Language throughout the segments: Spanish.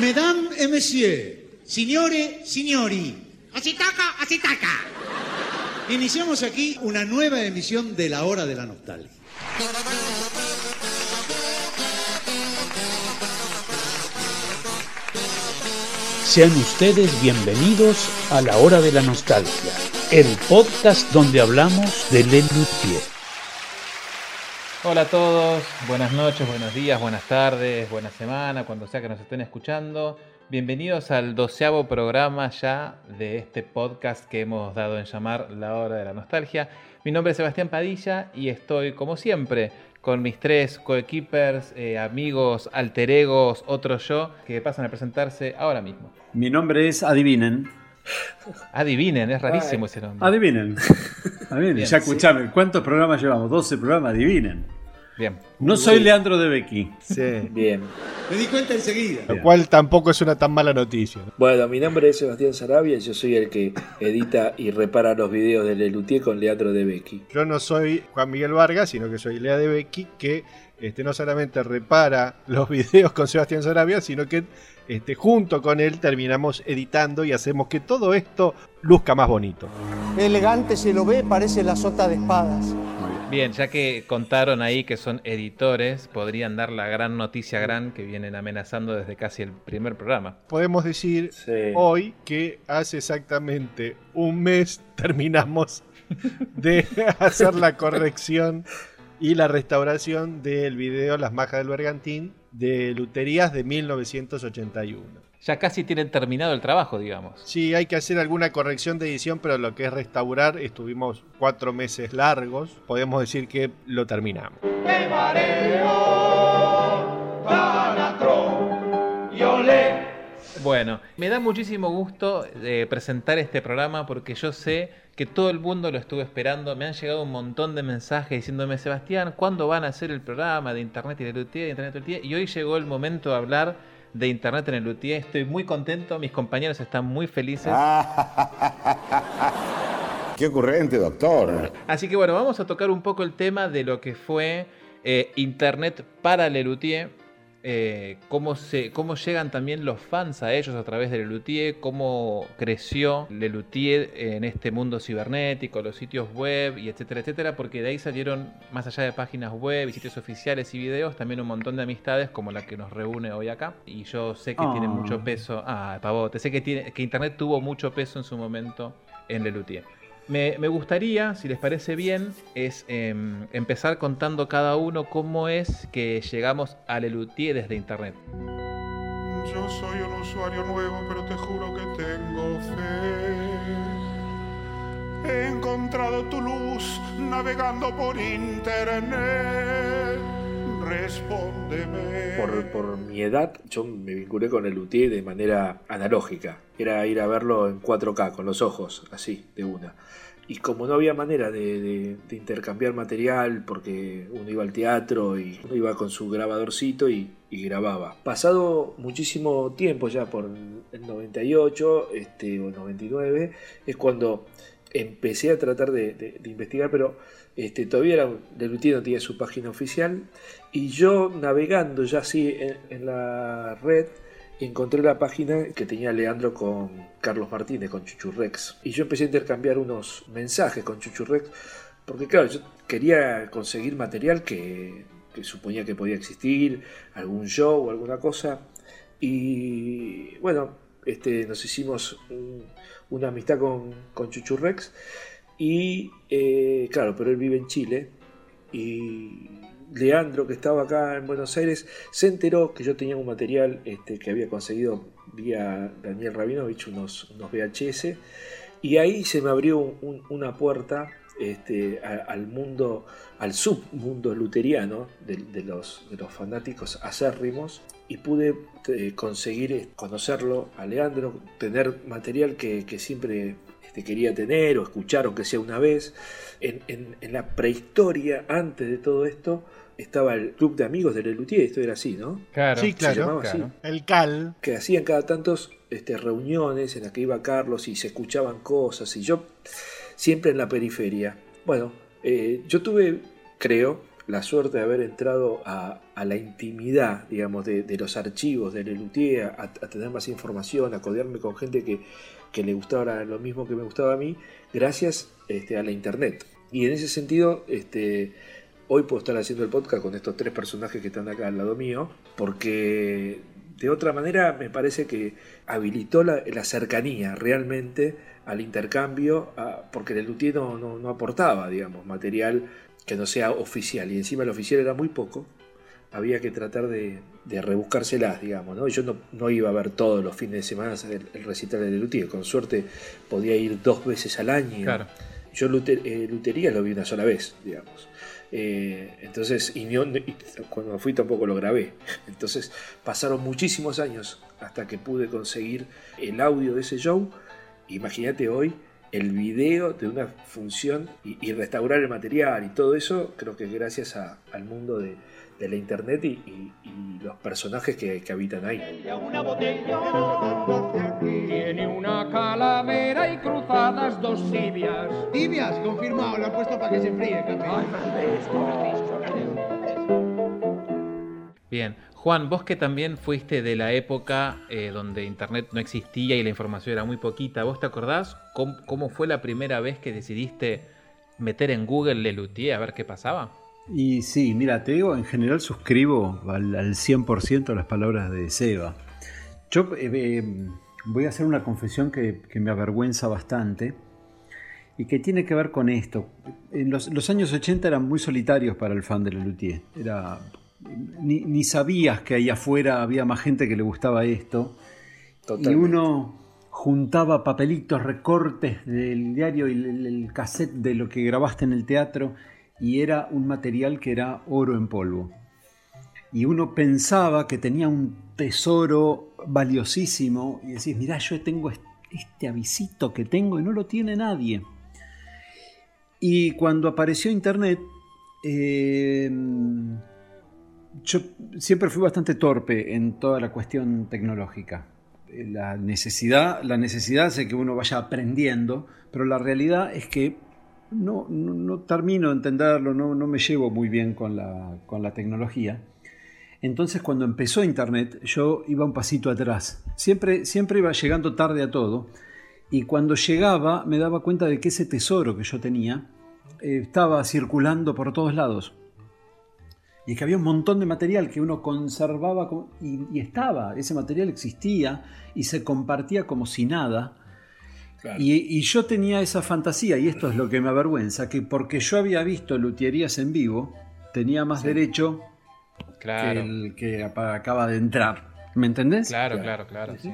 Mesdames et messieurs, signore, signori, Así taca, así taca. iniciamos aquí una nueva emisión de La Hora de la Nostalgia. Sean ustedes bienvenidos a la hora de la nostalgia, el podcast donde hablamos de Lelutier. Hola a todos, buenas noches, buenos días, buenas tardes, buena semana, cuando sea que nos estén escuchando. Bienvenidos al doceavo programa ya de este podcast que hemos dado en llamar La Hora de la Nostalgia. Mi nombre es Sebastián Padilla y estoy, como siempre, con mis tres coequippers, eh, amigos, alter egos, otro yo, que pasan a presentarse ahora mismo. Mi nombre es Adivinen. Adivinen, es rarísimo ese nombre. Adivinen. Adivinen. Bien, ya sí. escuchame, ¿cuántos programas llevamos? 12 programas, adivinen. Bien. No soy Leandro de Becky. Sí. Bien. Me di cuenta enseguida. Lo cual tampoco es una tan mala noticia. ¿no? Bueno, mi nombre es Sebastián Sarabia y yo soy el que edita y repara los videos de Lelutier con Leandro de Becky. Yo no soy Juan Miguel Vargas, sino que soy Lea de Becky, que este, no solamente repara los videos con Sebastián Sarabia, sino que este, junto con él terminamos editando y hacemos que todo esto luzca más bonito. Elegante se lo ve, parece la sota de espadas. Bien, ya que contaron ahí que son editores, podrían dar la gran noticia gran que vienen amenazando desde casi el primer programa. Podemos decir Sí. hoy que hace exactamente un mes terminamos de hacer la corrección y la restauración del video Las Majas del Bergantín de Luterías de 1981. Ya casi tienen terminado el trabajo, digamos. Sí, hay que hacer alguna corrección de edición, pero lo que es restaurar, estuvimos cuatro meses largos. Podemos decir que lo terminamos. Bueno, me da muchísimo gusto eh, presentar este programa porque yo sé que todo el mundo lo estuvo esperando. Me han llegado un montón de mensajes diciéndome, Sebastián, ¿cuándo van a hacer el programa de Internet y el Lutier, de Internet y hoy llegó el momento de hablar de Internet en el. Estoy muy contento, mis compañeros están muy felices. Qué ocurrente, doctor. Así que bueno, vamos a tocar un poco el tema de lo que fue eh, Internet para Lelutier. Eh, cómo, se, cómo llegan también los fans a ellos a través de Lelutier, cómo creció Lelutier en este mundo cibernético, los sitios web y etcétera, etcétera, porque de ahí salieron, más allá de páginas web y sitios oficiales y videos, también un montón de amistades como la que nos reúne hoy acá. Y yo sé que tiene Ah. mucho peso, ah, pavote, sé que, tiene, que Internet tuvo mucho peso en su momento en Lelutier. Me, me gustaría, si les parece bien, es em, empezar contando cada uno cómo es que llegamos a Lelutier desde internet. Yo soy un usuario nuevo, pero te juro que tengo fe. He encontrado tu luz navegando por internet. Respóndeme. Por, mi edad, yo me vinculé con Lelutier de manera analógica. Era ir a verlo en 4K, con los ojos, así, de una. Y como no había manera de, intercambiar material, porque uno iba al teatro y uno iba con su grabadorcito y, grababa. Pasado muchísimo tiempo, ya por el 98 este, o 99, es cuando empecé a tratar de- de investigar, pero este, todavía era, Lelutier no tenía su página oficial. Y yo navegando ya así en, la red, encontré la página que tenía Leandro con Carlos Martínez, con Chuchurrex. Y yo empecé a intercambiar unos mensajes con Chuchurrex, porque claro, yo quería conseguir material que, suponía que podía existir, algún show o alguna cosa. Y bueno, este, nos hicimos un- una amistad con, con Chuchurrex. Y eh, claro, pero él vive en Chile. Y Leandro, que estaba acá en Buenos Aires, se enteró que yo tenía un material este, que había conseguido vía Daniel Rabinovich, unos, unos VHS. Y ahí se me abrió un- una puerta este, al mundo, al submundo luteriano de, los, de los fanáticos acérrimos. Y pude eh, conseguir conocerlo a Leandro, tener material que, que siempre este, quería tener o escuchar, aunque sea una vez. En, en- en la prehistoria, antes de todo esto, estaba el club de amigos de Lelutier, esto era así, ¿no? Claro, sí, Se claro. llamaba claro. así. El CAL. Que hacían cada tantos este, reuniones en las que iba Carlos y se escuchaban cosas y yo siempre en la periferia. Bueno, eh, yo tuve, creo, la suerte de haber entrado a, a la intimidad, digamos, de, de los archivos de Lelutier, a, a, tener más información, a codearme con gente que, que, le gustaba lo mismo que me gustaba a mí, gracias este, a la internet. Y en ese sentido, este, hoy puedo estar haciendo el podcast con estos tres personajes que están acá al lado mío, porque de otra manera me parece que habilitó la, cercanía realmente al intercambio, porque el Luthier no, no, no, aportaba, digamos, material que no sea oficial, y encima el oficial era muy poco, había que tratar de, de rebuscárselas, digamos, ¿no? Yo no, no, iba a ver todos los fines de semana el, el recital de Luthier, con suerte podía ir dos veces al año. Claro. Yo Luter, eh, Lutería lo vi una sola vez, digamos. Eh, entonces, y, no, y, cuando fui tampoco lo grabé. Entonces, pasaron muchísimos años hasta que pude conseguir el audio de ese show. Imagínate hoy el video de una función y, y, restaurar el material y todo eso, creo que gracias a, al mundo de, de, la internet y, y, y los personajes que, que, habitan ahí. Una botella, tiene una calavera y cruzadas dos tibias. Tibias, confirmado, lo han puesto para que se enfríe Bien, Juan, vos que también fuiste de la época eh, donde Internet no existía y la información era muy poquita, ¿vos te acordás cómo, cómo fue la primera vez que decidiste meter en Google Lelutier a ver qué pasaba? Y sí, mira, te digo, en general suscribo al, al 100% las palabras de Seba. Yo eh, eh, voy a hacer una confesión que, que, me avergüenza bastante y que tiene que ver con esto. En los, los años 80 eran muy solitarios para el fan de Lelutier. Era ni, ni, sabías que ahí afuera había más gente que le gustaba esto. Totalmente. Y uno juntaba papelitos, recortes del diario y el, el, cassette de lo que grabaste en el teatro y era un material que era oro en polvo. Y uno pensaba que tenía un tesoro valiosísimo y decís, mirá, yo tengo este avisito que tengo y no lo tiene nadie. Y cuando apareció Internet, eh, yo siempre fui bastante torpe en toda la cuestión tecnológica. La necesidad, la necesidad hace que uno vaya aprendiendo, pero la realidad es que no, no, no termino de entenderlo, no, no, me llevo muy bien con la, con la tecnología. Entonces cuando empezó Internet yo iba un pasito atrás. Siempre, siempre iba llegando tarde a todo. Y cuando llegaba me daba cuenta de que ese tesoro que yo tenía eh, estaba circulando por todos lados y que había un montón de material que uno conservaba y, estaba, ese material existía y se compartía como si nada. Claro. Y, y, yo tenía esa fantasía, y esto es lo que me avergüenza, que porque yo había visto luthierías en vivo, tenía más sí. derecho claro. que el que acaba de entrar. ¿Me entendés? Claro, claro, claro. Sí.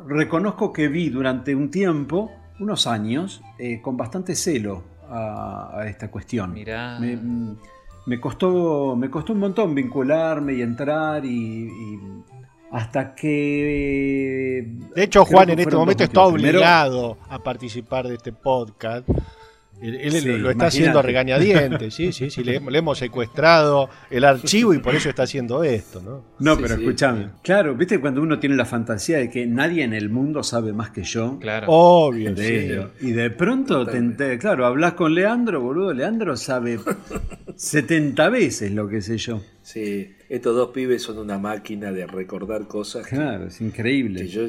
Reconozco que vi durante un tiempo, unos años, eh, con bastante celo a, a esta cuestión. Mirá. Me, me costó, me costó un montón vincularme y entrar y, y hasta que... De hecho, Juan en este momento está obligado Primero, a participar de este podcast. Él, él sí, lo, lo, está imagínate. haciendo regañadientes, sí, sí, sí, le, le, hemos secuestrado el archivo y por eso está haciendo esto, ¿no? No, sí, pero sí, escúchame. Claro, viste cuando uno tiene la fantasía de que nadie en el mundo sabe más que yo. Claro. Obvio, de Y de pronto, te, te, claro, hablas con Leandro, boludo, Leandro sabe 70 veces lo que sé yo. Sí, estos dos pibes son una máquina de recordar cosas. Claro, que, es increíble. Que yo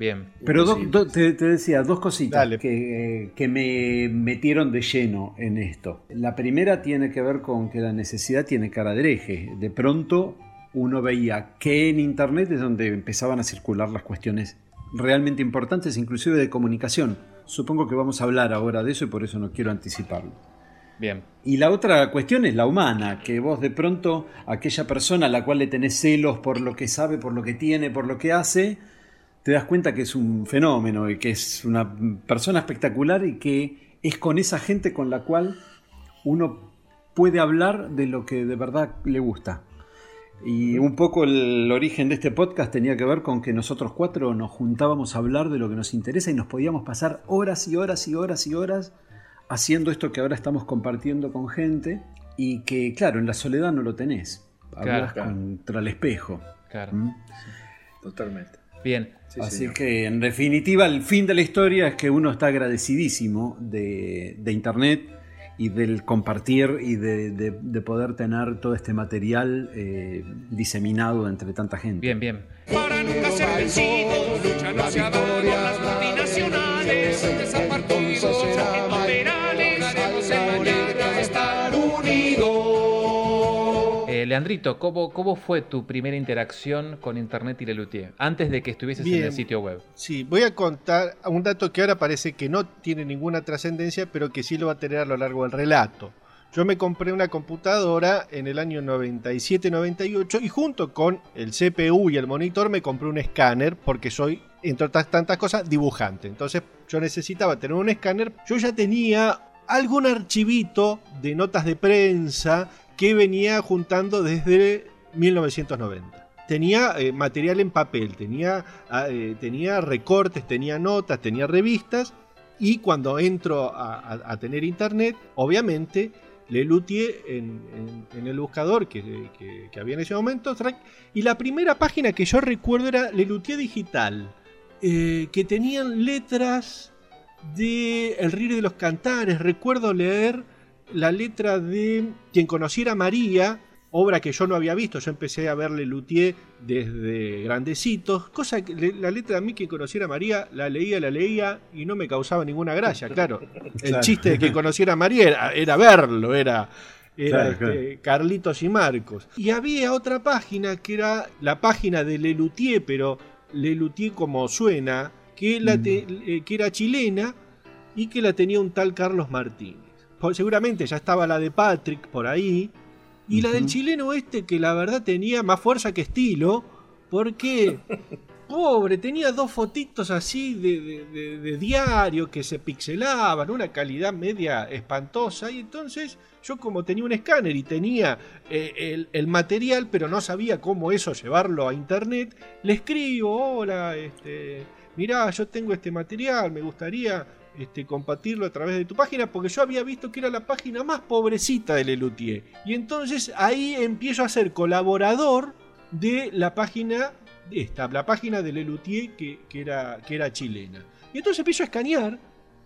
Bien. Pero do, do, te, te, decía dos cositas que, que, me metieron de lleno en esto. La primera tiene que ver con que la necesidad tiene cara de hereje. De pronto uno veía que en Internet es donde empezaban a circular las cuestiones realmente importantes, inclusive de comunicación. Supongo que vamos a hablar ahora de eso y por eso no quiero anticiparlo. Bien. Y la otra cuestión es la humana, que vos de pronto, aquella persona a la cual le tenés celos por lo que sabe, por lo que tiene, por lo que hace, te das cuenta que es un fenómeno y que es una persona espectacular y que es con esa gente con la cual uno puede hablar de lo que de verdad le gusta. Y un poco el origen de este podcast tenía que ver con que nosotros cuatro nos juntábamos a hablar de lo que nos interesa y nos podíamos pasar horas y horas y horas y horas haciendo esto que ahora estamos compartiendo con gente y que, claro, en la soledad no lo tenés. Hablas claro, claro. contra el espejo. Claro. ¿Mm? Totalmente. Bien. Sí, Así señor. que en definitiva el fin de la historia es que uno está agradecidísimo de, de, Internet y del compartir y de, de- de poder tener todo este material eh, diseminado entre tanta gente. Bien, bien. Para nunca ser vencidos, luchan hacia abajo las multinacionales, desapartidos, Leandrito, ¿cómo, ¿cómo fue tu primera interacción con Internet y Lelutier? Antes de que estuvieses en el sitio web. Sí, voy a contar un dato que ahora parece que no tiene ninguna trascendencia, pero que sí lo va a tener a lo largo del relato. Yo me compré una computadora en el año 97-98 y junto con el CPU y el monitor me compré un escáner porque soy, entre otras tantas cosas, dibujante. Entonces yo necesitaba tener un escáner. Yo ya tenía algún archivito de notas de prensa que venía juntando desde 1990 tenía eh, material en papel, tenía, ah, eh, tenía recortes, tenía notas, tenía revistas. Y cuando entro a, tener internet, obviamente Lelutier en, en- el buscador que, había en ese momento. Y la primera página que yo recuerdo era Lelutier Digital, eh, que tenían letras de El Río de los Cantares. Recuerdo leer la letra de Quien conociera a María, obra que yo no había visto. Yo empecé a verle Luthier desde grandecitos, cosa que le- la letra de mí que conociera a María la leía, la leía y no me causaba ninguna gracia, claro. El Claro. chiste de que conociera a María era, era verlo, era, era Claro, este, Carlitos y Marcos. Y había otra página que era la página de Lelutier, pero Lelutier como suena, que, la te- eh, que era chilena y que la tenía un tal Carlos Martínez. Seguramente ya estaba la de Patrick por ahí. Y la del chileno este que la verdad tenía más fuerza que estilo. Porque, pobre, tenía dos fotitos así de, de- de- de diario que se pixelaban, una calidad media espantosa. Y entonces yo como tenía un escáner y tenía eh, el, el material, pero no sabía cómo eso llevarlo a internet, le escribo, hola, este, mirá, yo tengo este material, me gustaría este, compartirlo a través de tu página, porque yo había visto que era la página más pobrecita de Lelutier. Y entonces ahí empiezo a ser colaborador de la página esta, la página de Lelutier que, que era, que era chilena. Y entonces empiezo a escanear.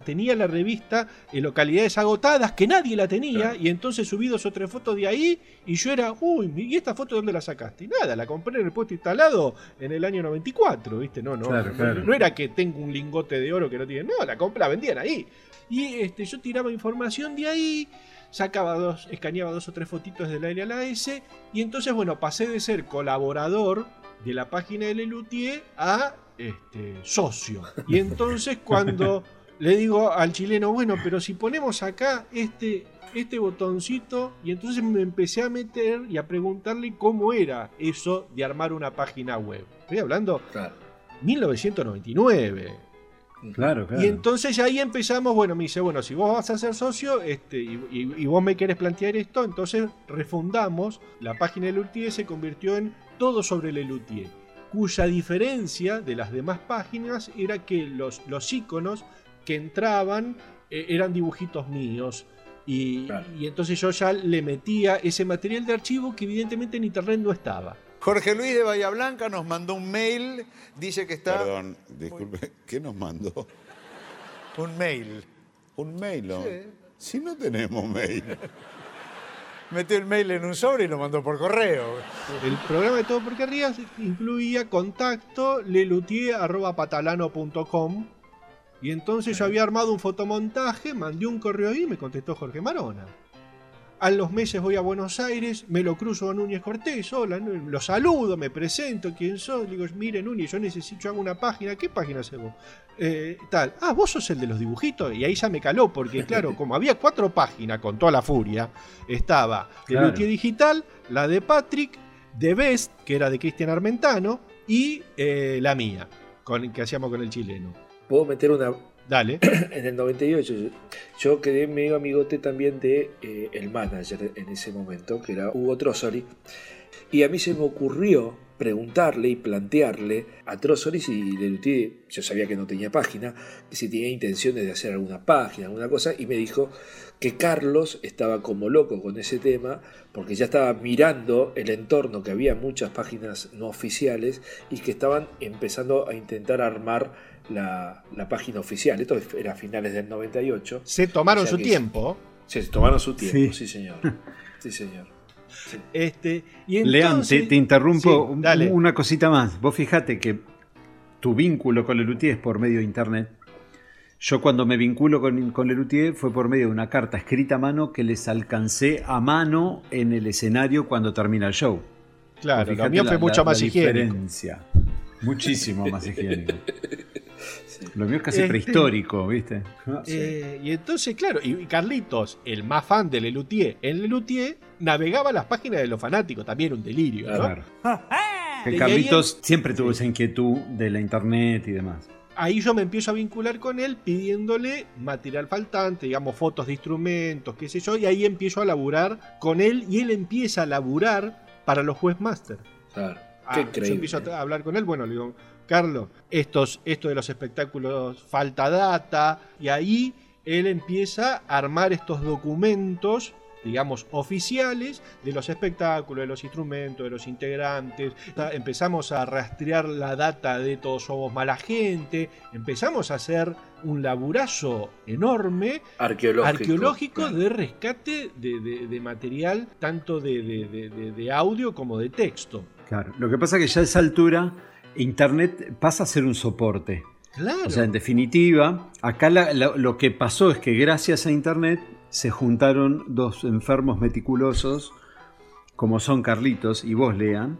Tenía la revista en localidades agotadas que nadie la tenía. Y entonces subí dos o tres fotos de ahí. Y yo era, uy, ¿y esta foto de dónde la sacaste? Y nada, la compré en el puesto instalado en el año 94, ¿viste? No, no, Claro, no, claro. no era que tengo un lingote de oro que no tiene. No, la compré, la vendían ahí. Y este, yo tiraba información de ahí, sacaba dos, escaneaba dos o tres fotitos de la L a la S, y entonces, bueno, pasé de ser colaborador de la página de Lelutier a este, socio. Y entonces cuando le digo al chileno, bueno, pero si ponemos acá este, este botoncito, y entonces me empecé a meter y a preguntarle cómo era eso de armar una página web. Estoy hablando 1999. Claro, claro. Y entonces ahí empezamos, bueno, me dice, bueno, si vos vas a ser socio este, y, y- y vos me querés plantear esto, entonces refundamos, la página de Lelutier se convirtió en todo sobre Lelutier, cuya diferencia de las demás páginas era que los, los iconos que entraban eh, eran dibujitos míos. Y, y entonces yo ya le metía ese material de archivo que evidentemente en internet no estaba. Jorge Luis de Bahía Blanca nos mandó un mail, dice que está... Perdón, disculpe, ¿qué nos mandó? Un mail. ¿Un mail? no? Sí. Si no tenemos mail. Metió el mail en un sobre y lo mandó por correo. El programa de Todo por Querrías incluía contacto lelutier.patalano.com y entonces yo había armado un fotomontaje, mandé un correo ahí y me contestó Jorge Marona. A los meses voy a Buenos Aires, me lo cruzo a Núñez Cortés, hola, lo saludo, me presento, ¿quién sos? Digo, mire Núñez, yo necesito, hago una página, ¿qué página haces vos? Eh, tal, ah, vos sos el de los dibujitos, y ahí ya me caló, porque claro, como había cuatro páginas con toda la furia, estaba Claro. Lelutier Digital, la de Patrick, The Best, que era de Cristian Armentano, y eh, la mía, con, que hacíamos con el chileno. ¿Puedo meter una, Dale. en el 98 yo, yo quedé medio amigote también de eh, el manager en ese momento, que era Hugo Trossoli. Y a mí se me ocurrió preguntarle y plantearle a Trossoli si Lelutier, yo sabía que no tenía página, que si tenía intenciones de hacer alguna página, alguna cosa, y me dijo que Carlos estaba como loco con ese tema, porque ya estaba mirando el entorno, que había muchas páginas no oficiales, y que estaban empezando a intentar armar la, la página oficial. Esto era a finales del 98. Se tomaron O sea su tiempo. Sí, se tomaron su tiempo, Sí. sí, señor. Sí, señor. Sí. Este, y entonces- te, te interrumpo Sí, un- dale. una cosita más. Vos fijate que tu vínculo con Lelutier es por medio de internet. Yo cuando me vinculo con, con Lelutier fue por medio de una carta escrita a mano que les alcancé a mano en el escenario cuando termina el show. Claro, Fíjate lo mío fue mucho la- más la higiénico. diferencia. Muchísimo más higiénico. Lo mío es casi Este- prehistórico, ¿viste? Ah, sí. Eh, y entonces, claro, y Carlitos, el más fan de Lelutier, en Lelutier navegaba las páginas de los fanáticos, también un delirio, ¿no? Claro. Ahí Carlitos siempre tuvo esa inquietud de la internet y demás. Ahí yo me empiezo a vincular con él pidiéndole material faltante, digamos, fotos de instrumentos, qué sé yo, y ahí empiezo a laburar con él y él empieza a laburar para los Webmaster. Claro. Ah, Qué yo increíble. empiezo a hablar con él, bueno, le digo, Carlos, estos, esto de los espectáculos falta data, y ahí él empieza a armar estos documentos, digamos, oficiales de los espectáculos, de los instrumentos, de los integrantes. Empezamos a rastrear la data de todos somos mala gente, empezamos a hacer un laburazo enorme Arqueológico. de rescate de, de- de material tanto de, de- de- de- de audio como de texto. Claro. Lo que pasa es que ya a esa altura Internet pasa a ser un soporte. Claro. O sea, en definitiva, acá la- la- lo que pasó es que gracias a Internet se juntaron dos enfermos meticulosos, como son Carlitos y vos, Lean,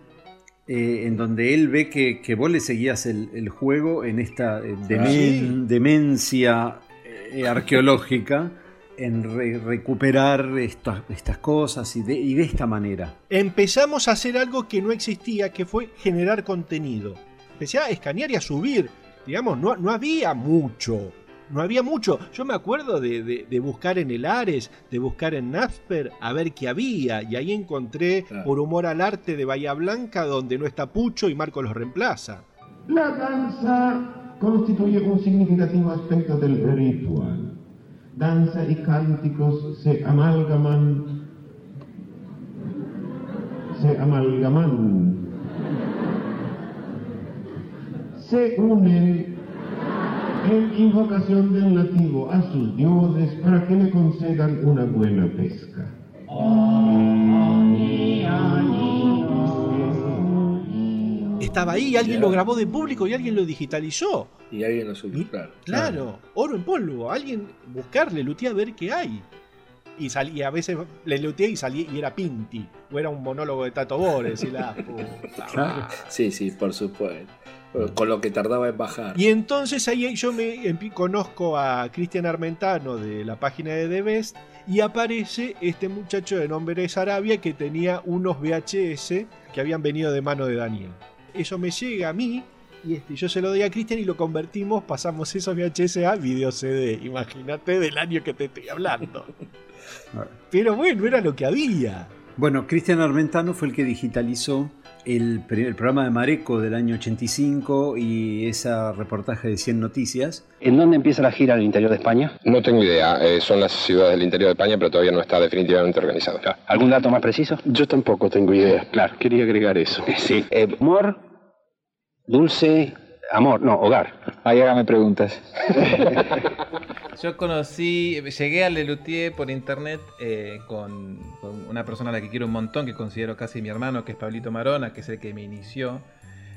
eh, en donde él ve que, que vos le seguías el, el juego en esta eh, demen- Sí. demencia eh, arqueológica, en re- recuperar estas, estas cosas y de, y de esta manera. Empezamos a hacer algo que no existía, que fue generar contenido. Empecé a escanear y a subir. Digamos, no, no había mucho. No había mucho. Yo me acuerdo de, de- de buscar en el Ares, de buscar en Napster, a ver qué había. Y ahí encontré Claro. Por Humor al Arte de Bahía Blanca, donde no está Pucho y Marco los reemplaza. La danza constituye un significativo aspecto del ritual. Danza y cánticos se amalgaman. Se amalgaman. Se unen en invocación del nativo a sus dioses para que le concedan una buena pesca. Estaba ahí, alguien lo grabó de público y alguien lo digitalizó. Y alguien lo subió, claro. Claro, oro en polvo. Alguien buscarle, luteé a ver qué hay. Y, salí, y a veces le luteé y salí y era Pinti. O era un monólogo de Tato Bores. Y, la puta. Sí, sí, por supuesto. Con lo que tardaba en bajar. y entonces ahí yo me conozco a Cristian Armentano de la página de The Best y aparece este muchacho de nombre Sarabia que tenía unos VHS que habían venido de mano de Daniel. Eso me llega a mí y este, yo se lo doy a Cristian y lo convertimos, pasamos esos VHS a video CD. Imagínate del año que te estoy hablando. Pero bueno, era lo que había. Bueno, Cristian Armentano fue el que digitalizó el, el programa de Mareco del año 85 y ese reportaje de 100 noticias. ¿En dónde empieza la gira al interior de España? No tengo idea, eh, son las ciudades del interior de España, pero todavía no está definitivamente organizado. ¿Algún dato más preciso? Yo tampoco tengo idea. Claro. Quería agregar eso. Sí. Eh, amor, dulce, amor, no, hogar. Ahí hágame preguntas. Yo conocí, llegué al Lelutier por internet eh, con, con una persona a la que quiero un montón, que considero casi mi hermano, que es Pablito Marona, que es el que me inició.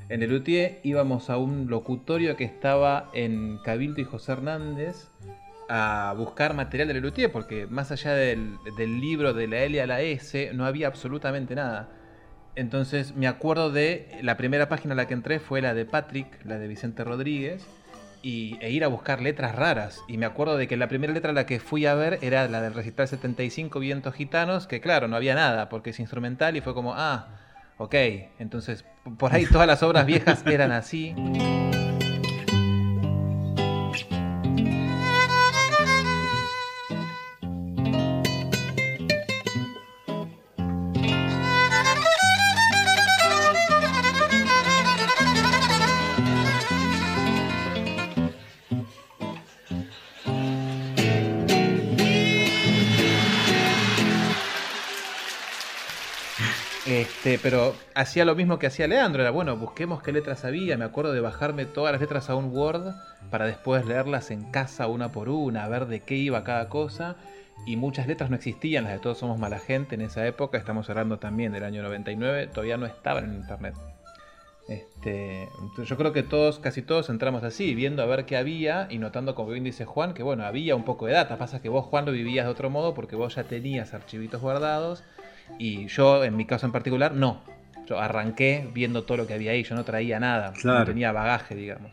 En Lelutier íbamos a un locutorio que estaba en Cabildo y José Hernández a buscar material de Lelutier, porque más allá del, del libro de la L a la S no había absolutamente nada. Entonces me acuerdo de la primera página a la que entré fue la de Patrick, la de Vicente Rodríguez, y, e ir a buscar letras raras. Y me acuerdo de que la primera letra a la que fui a ver era la del recital 75 Vientos Gitanos, que claro, no había nada, porque es instrumental y fue como, ah, ok. Entonces, por ahí todas las obras viejas eran así. Este, pero hacía lo mismo que hacía Leandro, era bueno, busquemos qué letras había, me acuerdo de bajarme todas las letras a un Word para después leerlas en casa una por una, a ver de qué iba cada cosa. y muchas letras no existían, las de Todos Somos Mala Gente en esa época, estamos hablando también del año 99, todavía no estaban en internet. Este, yo creo que todos, casi todos entramos así, viendo a ver qué había y notando, como bien dice Juan, que bueno, había un poco de data. Pasa que vos, Juan, lo vivías de otro modo porque vos ya tenías archivitos guardados y yo, en mi caso en particular, no. Yo arranqué viendo todo lo que había ahí, yo no traía nada, Claro. no tenía bagaje, digamos.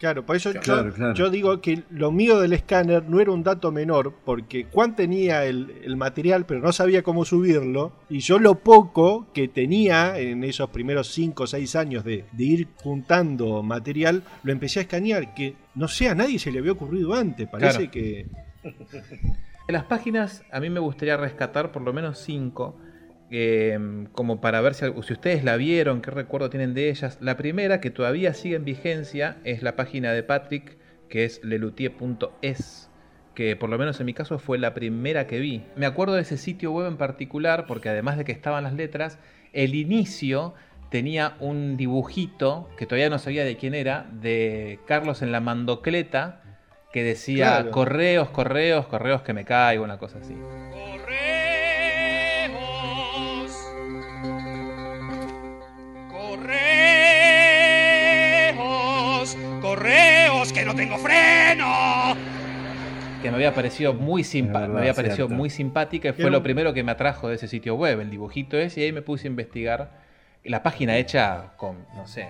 Claro, por eso yo- Claro, claro. Yo, digo que lo mío del escáner no era un dato menor, porque Juan tenía el, el material, pero no sabía cómo subirlo, y yo lo poco que tenía en esos primeros 5 o 6 años de, de ir juntando material, lo empecé a escanear, que no sé, a nadie se le había ocurrido antes, parece Claro. que... En las páginas a mí me gustaría rescatar por lo menos cinco, eh, como para ver si, si ustedes la vieron, qué recuerdo tienen de ellas. La primera, que todavía sigue en vigencia, es la página de Patrick, que es lelutier.es, que por lo menos en mi caso fue la primera que vi. Me acuerdo de ese sitio web en particular, porque además de que estaban las letras, el inicio tenía un dibujito, que todavía no sabía de quién era, de Carlos en la mandocleta, que decía Claro. correos, correos, correos que me caigo, una cosa así. Correos, que no tengo freno. Que me había parecido muy Es simpática, verdad, me había parecido cierto. muy simpática y fue lo primero que me atrajo de ese sitio web, el dibujito ese, y ahí me puse a investigar la página hecha con, no sé,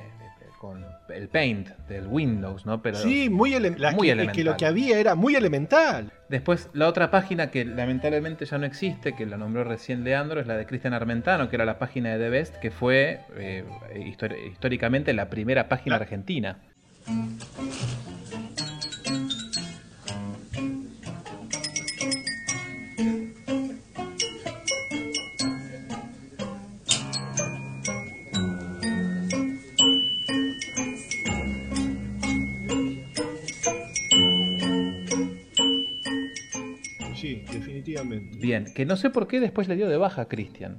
con el Paint del Windows, ¿no? Pero Sí, muy, ele- muy que, elemental. que lo que había era muy elemental. Después, la otra página que lamentablemente ya no existe, que la nombró recién Leandro, es la de Cristian Armentano, que era la página de The Best, que fue eh, históricamente la primera página argentina. Que no sé por qué después le dio de baja a Cristian.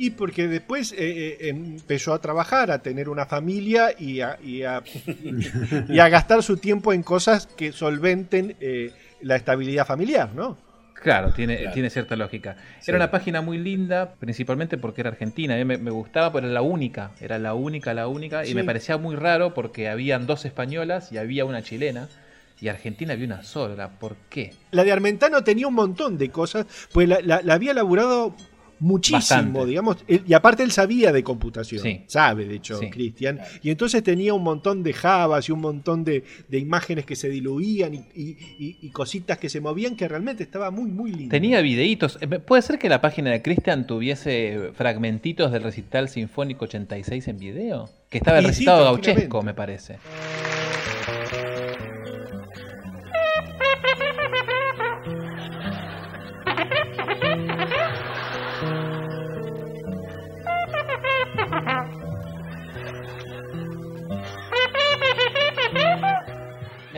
Y porque después eh, eh, empezó a trabajar, a tener una familia y a, y a- y a gastar su tiempo en cosas que solventen eh, la estabilidad familiar, ¿no? Claro, tiene, Claro. tiene cierta lógica. Sí. Era una página muy linda, principalmente porque era argentina. A mí me, me gustaba, pero era la única. Era la única, la única. Y me parecía muy raro porque habían dos españolas y había una chilena. Y Argentina había una sola. ¿Por qué? La de Armentano tenía un montón de cosas, pues la, la- la había laburado muchísimo, Bastante. digamos, y aparte él sabía de computación, Sí. sabe de hecho, Sí. Cristian, y entonces tenía un montón de javas y un montón de, de imágenes que se diluían y, y- y- y cositas que se movían que realmente estaba muy, muy lindo. Tenía videitos. Eh, ¿Puede ser que la página de Cristian tuviese fragmentitos del recital sinfónico 86 en video? Que estaba el sí, recitado tranquilamente. gauchesco, me parece.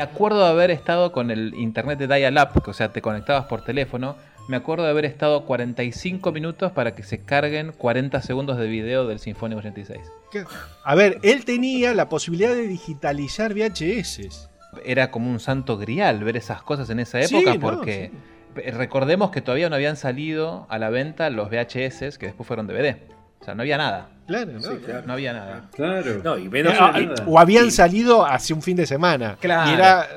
Me acuerdo de haber estado con el internet de dial-up, que, o sea, te conectabas por teléfono. Me acuerdo de haber estado 45 minutos para que se carguen 40 segundos de video del Sinfónico 86. Que- A ver, él tenía la posibilidad de digitalizar VHS. Era como un santo grial ver esas cosas en esa Sí, época no, porque eh, recordemos que todavía no habían salido a la venta los VHS que después fueron DVD. O sea, no había nada. Claro, ¿no? Sí, claro. No había nada. Claro. No, y menos. Ah, o habían salido hace un fin de semana. Claro. Y era,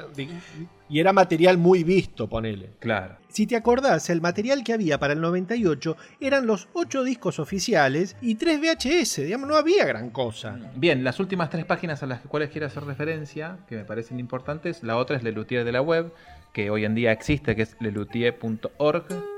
y era material muy visto, ponele. Claro. Si te acordás, el material que había para el 98 eran los 8 discos oficiales y 3 VHS, digamos, no había gran cosa. Bien, las últimas tres páginas a las cuales quiero hacer referencia, que me parecen importantes, la otra es Lelutier de la web, que hoy en día existe, que es lelutier.org.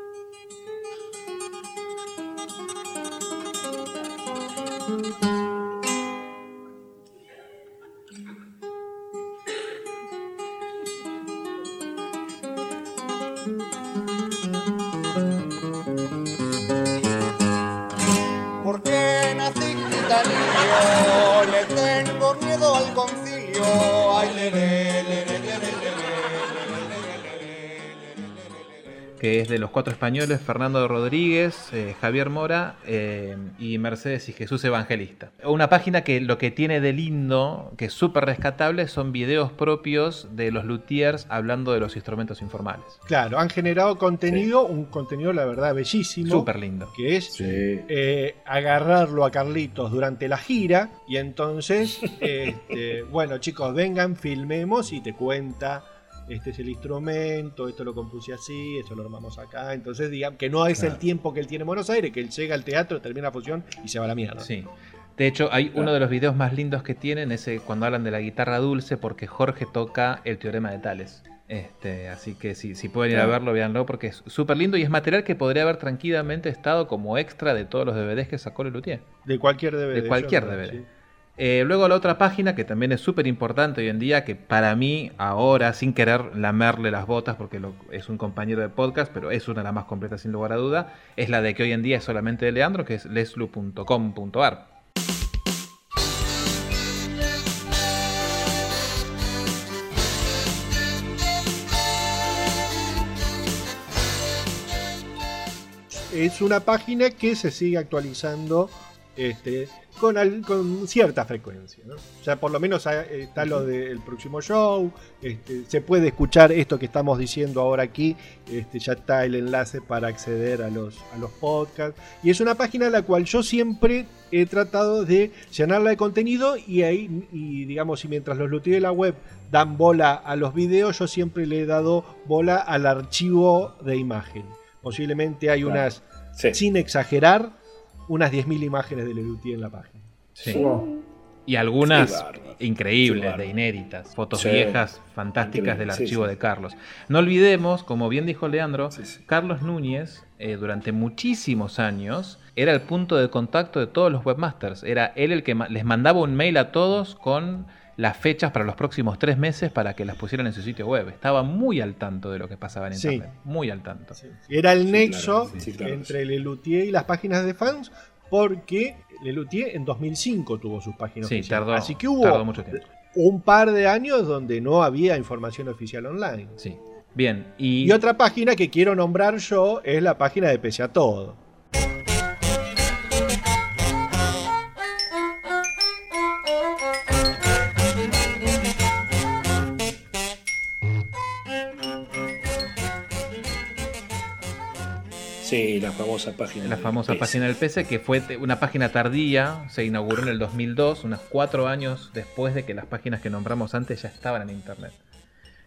cuatro españoles, Fernando Rodríguez, eh, Javier Mora eh, y Mercedes y Jesús Evangelista. Una página que lo que tiene de lindo, que es súper rescatable, son videos propios de los luthiers hablando de los instrumentos informales. Claro, han generado contenido, un contenido la verdad bellísimo. Súper lindo. Que es eh, agarrarlo a Carlitos durante la gira y entonces, este, bueno chicos, vengan, filmemos y te cuenta este es el instrumento, esto lo compuse así, esto lo armamos acá. Entonces, digamos que no es el tiempo que él tiene en Buenos Aires, que él llega al teatro, termina la función y se va a la mierda. Sí. De hecho, hay uno de los videos más lindos que tienen, ese cuando hablan de la guitarra dulce, porque Jorge toca el teorema de Tales. Este, así que si, si pueden ir a verlo, véanlo, porque es súper lindo y es material que podría haber tranquilamente estado como extra de todos los DVDs que sacó Lelutier. De cualquier DVD. De cualquier yo DVD. sí. Eh, luego la otra página que también es súper importante hoy en día, que para mí ahora, sin querer lamerle las botas, porque es un compañero de podcast, pero es una de las más completas sin lugar a duda, es la de que hoy en día es solamente de Leandro, que es leslu.com.ar. Es una página que se sigue actualizando este, con, al- con cierta frecuencia. ¿no? O sea, por lo menos está lo del próximo show, este, se puede escuchar esto que estamos diciendo ahora aquí, este, ya está el enlace para acceder a los, a los podcasts. Y es una página a la cual yo siempre he tratado de llenarla de contenido y ahí, y digamos, y mientras los luthiers de la web dan bola a los videos, yo siempre le he dado bola al archivo de imagen. Posiblemente hay Claro. unas, sin exagerar, unas 10.000 imágenes de Lelutier en la página. Sí. Y algunas increíbles, de inéditas, fotos Sí. viejas, fantásticas del Increíble, archivo sí. de Carlos. No olvidemos, como bien dijo Leandro, Carlos Núñez, eh, durante muchísimos años, era el punto de contacto de todos los webmasters. Era él el que ma- les mandaba un mail a todos con las fechas para los próximos tres meses para que las pusieran en su sitio web. Estaba muy al tanto de lo que pasaba en Sí. internet. Muy al tanto. Era el Sí, nexo claro, sí, claro, entre Lelutier y las páginas de fans, porque Lelutier en 2005 tuvo sus páginas Sí, oficiales. tardó- Así que hubo tardó mucho tiempo. un par de años donde no había información oficial online. Sí. Bien, y... Y otra página que quiero nombrar yo es la página de Pese a Todo. Sí, la famosa página. La del famosa PC. página del PC, que fue una página tardía, se inauguró en el 2002, unos cuatro años después de que las páginas que nombramos antes ya estaban en Internet.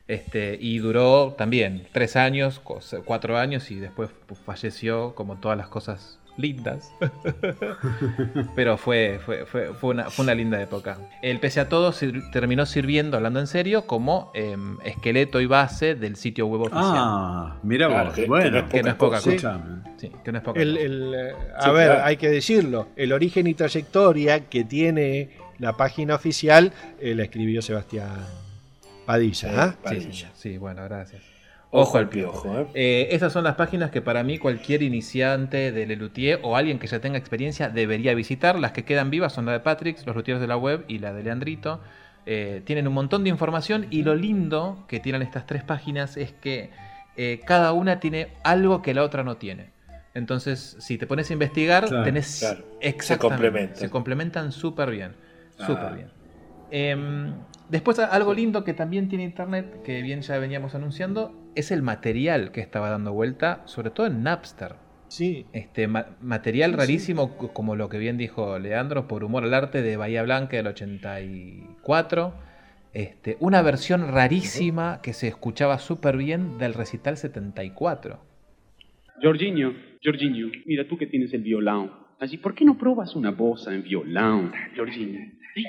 Este, y duró también tres años, cuatro años, y después pues, falleció, como todas las cosas lindas. Pero fue, fue, fue, fue una, fue una linda época. El pese a todo sir- terminó sirviendo, hablando en serio, como em, esqueleto y base del sitio web oficial. Ah, mira Claro, vos. que- que bueno, no es Que no es poca cosa. Sí, que no es poca El- cosa. el, eh, a Sí, ver, claro. hay que decirlo, el origen y trayectoria que tiene la página oficial eh, la escribió Sebastián Padilla. ¿ah? Sí, sí, sí, bueno, gracias. Ojo al piojo, ¿eh? Eh, esas son las páginas que para mí cualquier iniciante de Lelutier o alguien que ya tenga experiencia debería visitar. Las que quedan vivas son la de Patrick, los luthiers de la web y la de Leandrito. Eh, tienen un montón de información y lo lindo que tienen estas tres páginas es que cada una tiene algo que la otra no tiene. Entonces, si te pones a investigar, Claro, tenés claro. Se exactamente. complementan. Se complementan súper bien. Súper Ah. bien. Después, algo lindo que también tiene internet, que bien ya veníamos anunciando, es el material que estaba dando vuelta, sobre todo en Napster. Sí. Este ma- material Sí, rarísimo, como lo que bien dijo Leandro, por humor al arte de Bahía Blanca del 84. Este, una versión rarísima que se escuchaba súper bien del recital 74. Jorginho, Jorginho, mira tú que tienes el violão. Así, ¿por qué no probas una bossa en violão, Jorginho? ¿Sí?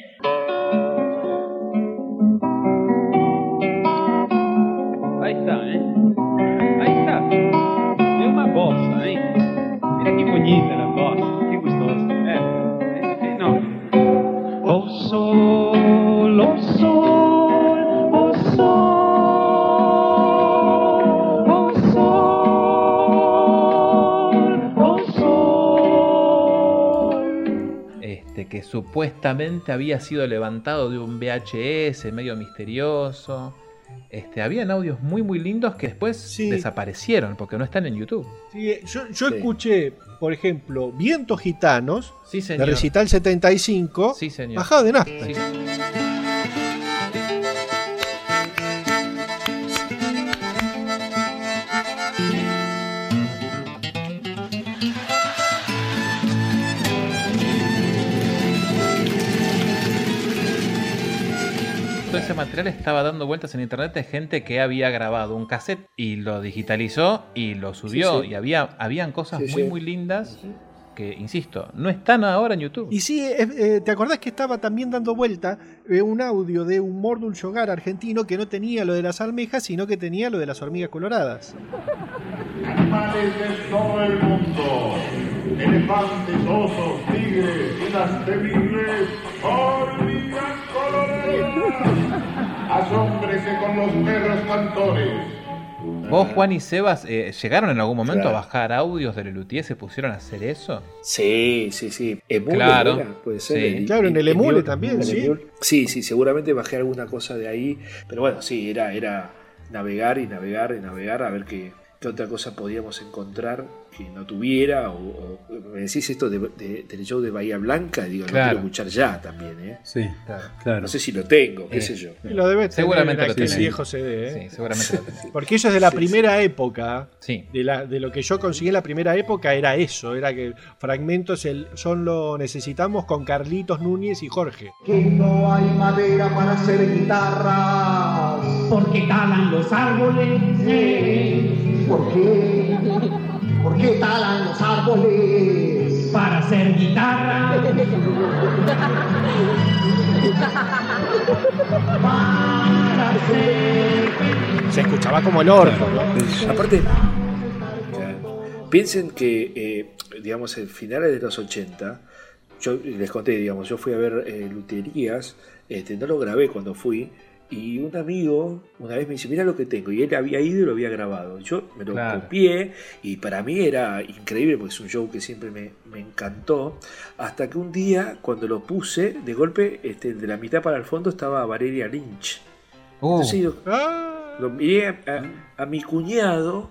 Ahí está, ¿eh? Ahí está. Es una bossa, ¿eh? Mira qué bonita la bossa, qué gustosa. Eh, eh, eh, no. Oh sol, oh sol, oh sol, que supuestamente había sido levantado de un VHS medio misterioso. Este, habían audios muy muy lindos que después desaparecieron porque no están en YouTube. Sí, eh, yo, yo Sí. escuché, por ejemplo, Vientos Gitanos, Sí, de. Recital 75, Sí, señor. bajado de nafta. Ese material estaba dando vueltas en internet de gente que había grabado un cassette y lo digitalizó y lo subió. Sí, sí. Y había habían cosas Sí, muy sí. muy lindas que, insisto, no están ahora en YouTube. Y sí, eh, eh, ¿te acordás que estaba también dando vuelta eh, un audio de un Mordul Hogar argentino que no tenía lo de las almejas, sino que tenía lo de las hormigas coloradas? Animales de todo el mundo. Elefantes, osos, tigres y las temibles hormigas coloradas. Asómbrese con los perros cantores. ¿Vos, Juan y Sebas, eh, llegaron en algún momento Claro. a bajar audios del Lelutier? ¿Se pusieron a hacer eso? Sí, sí, sí. Emule, Claro. Puede ser. sí. El- Claro, en el Emule Emule, también, el sí. Emule. Sí, sí, seguramente bajé alguna cosa de ahí. Pero bueno, sí, era, era navegar y navegar y navegar a ver qué, qué otra cosa podíamos encontrar que no tuviera. O, o- me decís esto de- de- del show de Bahía Blanca, digo, lo Claro. quiero escuchar ya también, ¿eh? Sí, claro. No sé si lo tengo, qué Eh, sé yo. Lo debe tener Seguramente en lo tiene. viejo CD, ¿eh? Sí, seguramente lo tiene. Porque eso es de la Sí, primera época. Sí. De, la, de lo que yo conseguí en la primera época era eso, era que fragmentos el, son lo necesitamos con Carlitos Núñez y Jorge. Que no hay madera para hacer guitarras. Porque talan los árboles. ¿Por qué? ¿Por qué talan los árboles? Para hacer guitarra. Para hacer. Se escuchaba como el orto, ¿no? Aparte, piensen que, eh, digamos, en finales de los 80, yo les conté, digamos, yo fui a ver eh, luterías, este, no lo grabé cuando fui, y un amigo una vez me dice, mira lo que tengo, y él había ido y lo había grabado. Yo me lo Claro. copié, y para mí era increíble, porque es un show que siempre me, me encantó, hasta que un día, cuando lo puse, de golpe, este, de la mitad para el fondo estaba Valeria Lynch. Uh, Entonces digo, lo miré a, a- a mi cuñado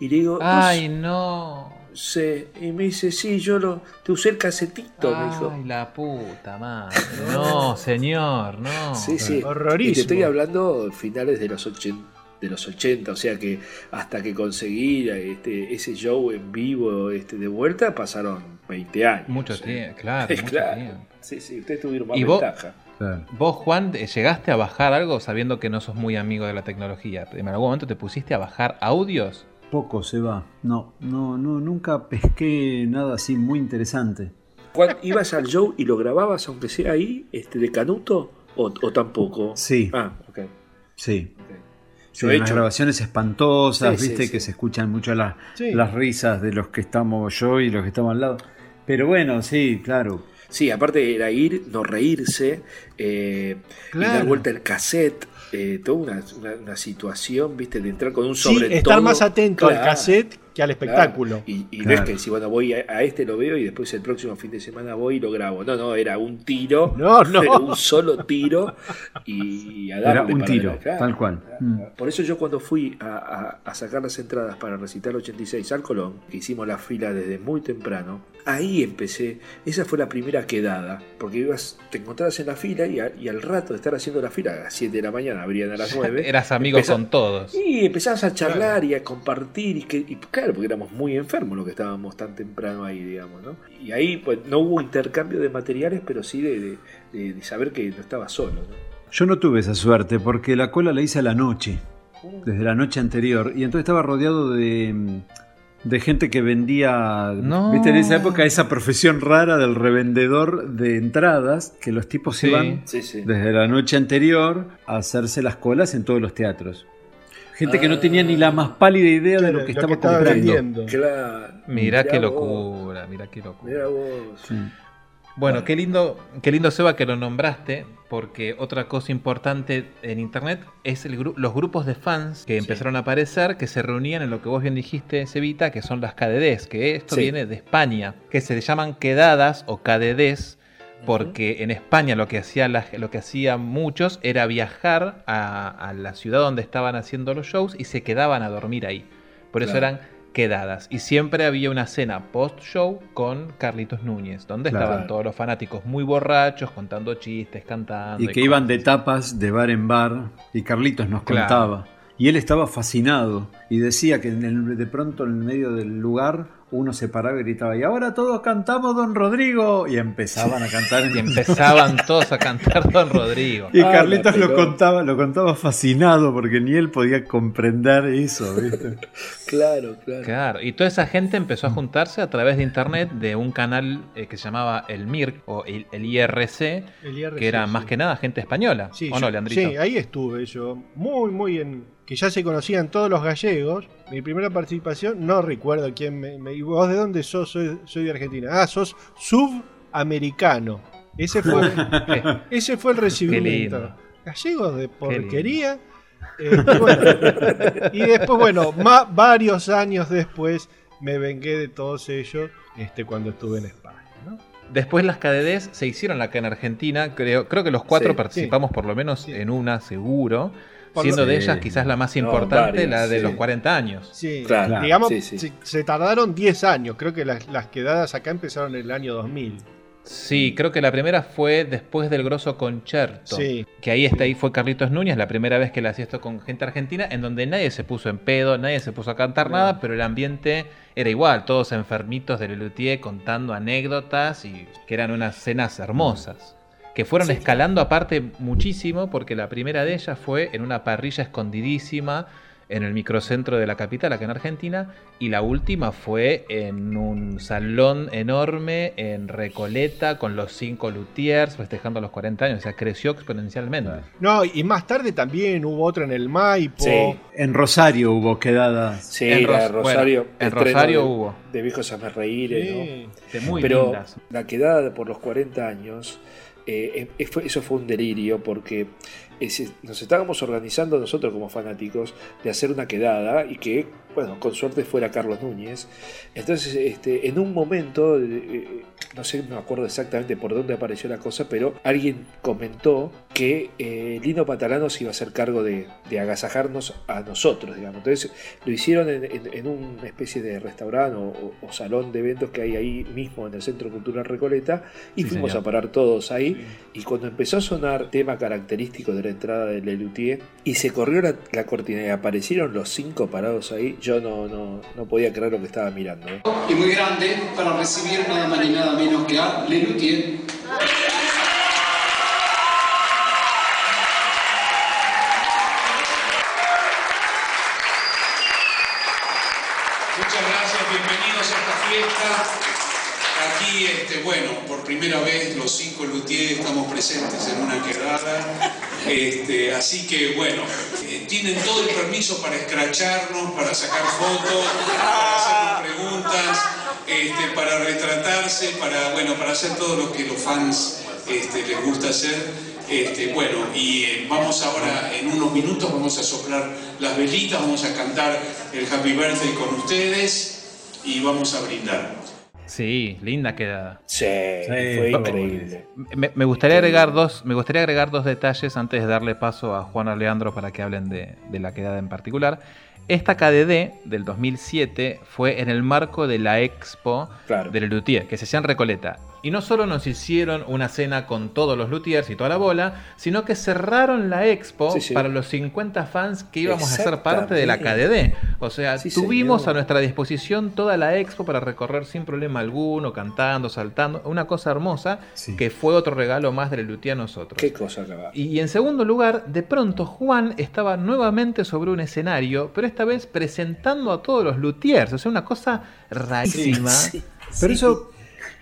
y le digo, ay, "¿Vos no. Sí, y me dice, sí, yo lo, te usé el casetito, me dijo. Ay, la puta madre. No, señor, no. Sí, sí. Horrorísimo. Y te estoy hablando finales de los 80, de los 80, o sea que hasta que conseguí este, ese show en vivo este, de vuelta pasaron 20 años. Mucho Sí. tiempo, claro, mucho Claro. tiempo. Sí, sí, ustedes tuvieron más ¿Y vos? ventaja. Vos, Juan, eh, llegaste a bajar algo sabiendo que no sos muy amigo de la tecnología. ¿En algún momento te pusiste a bajar audios? Poco se va. No, no, no, nunca pesqué nada así muy interesante. Juan, ¿ibas al show y lo grababas aunque sea ahí, este, de Canuto? ¿O, o tampoco? Sí. Ah, ok. Sí. Sí, Yo he unas hecho- grabaciones espantosas, Sí, sí, viste sí. que se escuchan mucho las, Sí. las risas de los que estamos yo y los que estamos al lado. Pero bueno, sí, claro. Sí, aparte era ir, no reírse, eh, y dar vuelta el cassette, eh, toda una, una- una situación, viste, de entrar con un Sí, sobre estar todo. más atento al Claro, cassette que al espectáculo. claro. Y, y no es que si bueno voy a, a este lo veo y después el próximo fin de semana voy y lo grabo. No, no, era un tiro, No, no. era un solo tiro y a darle Era un tiro, claro. tal cual. Por eso yo cuando fui a, a- a sacar las entradas para recitar 86 al Colón, que hicimos la fila desde muy temprano, ahí empecé, esa fue la primera quedada, porque ibas, te encontrabas en la fila y, a- y al rato de estar haciendo la fila, a las 7 de la mañana, abrían a las 9. Eras amigo con todos. Y empezabas a charlar y a compartir, y, que, y claro, porque éramos muy enfermos los que estábamos tan temprano ahí, digamos, ¿no? Y ahí pues no hubo intercambio de materiales, pero sí de, de- de- de saber que no estaba solo, ¿no? Yo no tuve esa suerte porque la cola la hice a la noche, desde la noche anterior, y entonces estaba rodeado de, de gente que vendía, No. viste, en esa época esa profesión rara del revendedor de entradas, que los tipos Sí. iban Sí, sí. desde la noche anterior a hacerse las colas en todos los teatros. Gente que no tenía ni la más pálida idea de lo que lo estaba que estaba comprando. Claro. Mirá, qué vos, locura, mirá qué locura. mirá vos. Bueno, qué lindo, qué lindo Seba que lo nombraste, porque otra cosa importante en internet es el gru- los grupos de fans que empezaron a aparecer, que se reunían en lo que vos bien dijiste, Sevita, que son las KDDs, que esto Sí. viene de España, que se llaman quedadas o KDDs, porque en España lo que, hacía la- lo que hacían muchos era viajar a, a la ciudad donde estaban haciendo los shows y se quedaban a dormir ahí. Por eso eran quedadas. Y siempre había una cena post-show con Carlitos Núñez, donde Claro. estaban todos los fanáticos muy borrachos, contando chistes, cantando. Y que cosas. iban de tapas de bar en bar y Carlitos nos Claro. contaba. Y él estaba fascinado y decía que en el- de pronto en el medio del lugar uno se paraba y gritaba, y ahora todos cantamos Don Rodrigo. Y empezaban a cantar. Y empezaban todos a cantar Don Rodrigo. Y Ah, Carlitos lo contaba, lo contaba fascinado porque ni él podía comprender eso, ¿viste? Claro, claro. Claro, y toda esa gente empezó a juntarse a través de internet de un canal eh, que se llamaba el MIRC o el, el IRC, El IRC, que era sí. más que nada gente española. Sí, ¿O yo- no, Leandrito? sí, ahí estuve yo. Muy, muy en. Que ya se conocían todos los gallegos. Mi primera participación, no recuerdo quién me. me- ¿y ¿Vos de dónde sos? Soy, soy de Argentina. Ah, sos subamericano. Ese fue, ese fue el recibimiento. Gallegos de porquería. Eh, y, bueno, y después, bueno, ma- varios años después me vengué de todos ellos este, cuando estuve en España. ¿no? Después las KDDs se hicieron acá en Argentina, creo, creo que los cuatro Sí, participamos por lo menos en una seguro, siendo de ellas quizás la más No, importante, varias, la de sí. los 40 años. Sí, Claro, digamos, sí, sí. Se, se tardaron 10 años. Creo que las, las quedadas acá empezaron en el año 2000. Sí, creo que la primera fue después del Grosso Concerto. Sí. Que ahí está, ahí fue Carlitos Núñez, la primera vez que le hacía esto con gente argentina, en donde nadie se puso en pedo, nadie se puso a cantar nada, pero el ambiente era igual, todos enfermitos de Lelutier contando anécdotas y que eran unas cenas hermosas. Que fueron escalando aparte muchísimo, porque la primera de ellas fue en una parrilla escondidísima en el microcentro de la capital, acá en Argentina, y la última fue en un salón enorme en Recoleta con los cinco luthiers festejando los 40 años, o sea, creció exponencialmente. No, y más tarde también hubo otra en el Maipo. Sí. En Rosario hubo quedadas. Sí, En Ros- Rosario. bueno, en Rosario de, hubo. De viejos a reír, Sí. De muy Pero lindas. la quedada por los 40 años, eh, eh, eso fue un delirio porque nos estábamos organizando nosotros como fanáticos de hacer una quedada y que, bueno, con suerte fuera Carlos Núñez. Entonces, este, en un momento, eh, no sé, no me acuerdo exactamente por dónde apareció la cosa, pero alguien comentó que eh, Lino Patalano se iba a hacer cargo de, de agasajarnos a nosotros, digamos. Entonces, lo hicieron en, en- en una especie de restaurante o, salón de eventos que hay ahí mismo en el Centro Cultural Recoleta y Sí, fuimos señor. a parar todos ahí. Y cuando empezó a sonar tema característico de la entrada de Lelutier y se corrió la, la cortina y aparecieron los cinco parados ahí, yo no, no, no podía creer lo que estaba mirando. ¿eh? y muy grande para recibir nada más ni nada menos que a Lelutier. Muchas gracias, bienvenidos a esta fiesta. Aquí, este, bueno, por primera vez los cinco luthiers estamos presentes en una quedada. Este, así que, bueno, eh, tienen todo el permiso para escracharnos, para sacar fotos, para hacer preguntas, este, para retratarse, para, bueno, para hacer todo lo que los fans este, les gusta hacer. Este, bueno, y eh, vamos ahora, en unos minutos, vamos a soplar las velitas, vamos a cantar el Happy Birthday con ustedes y vamos a brindar. Sí, linda quedada. Sí, fue increíble. Me, me gustaría agregar dos, me gustaría agregar dos detalles antes de darle paso a Juan o Leandro para que hablen de, de la quedada en particular. Esta KDD del 2007 fue en el marco de la expo de Lelutier, que se hacía en Recoleta. Y no solo nos hicieron una cena con todos los luthiers y toda la bola, sino que cerraron la expo Sí, sí. para los 50 fans que íbamos a ser parte de la KDD. O sea, tuvimos señor. a nuestra disposición toda la expo para recorrer sin problema alguno, cantando, saltando. Una cosa hermosa que fue otro regalo más de Lelutier a nosotros. Qué cosa. Y en segundo lugar, de pronto Juan estaba nuevamente sobre un escenario, pero esta vez presentando a todos los luthiers. O sea, una cosa rarísima. Pero eso.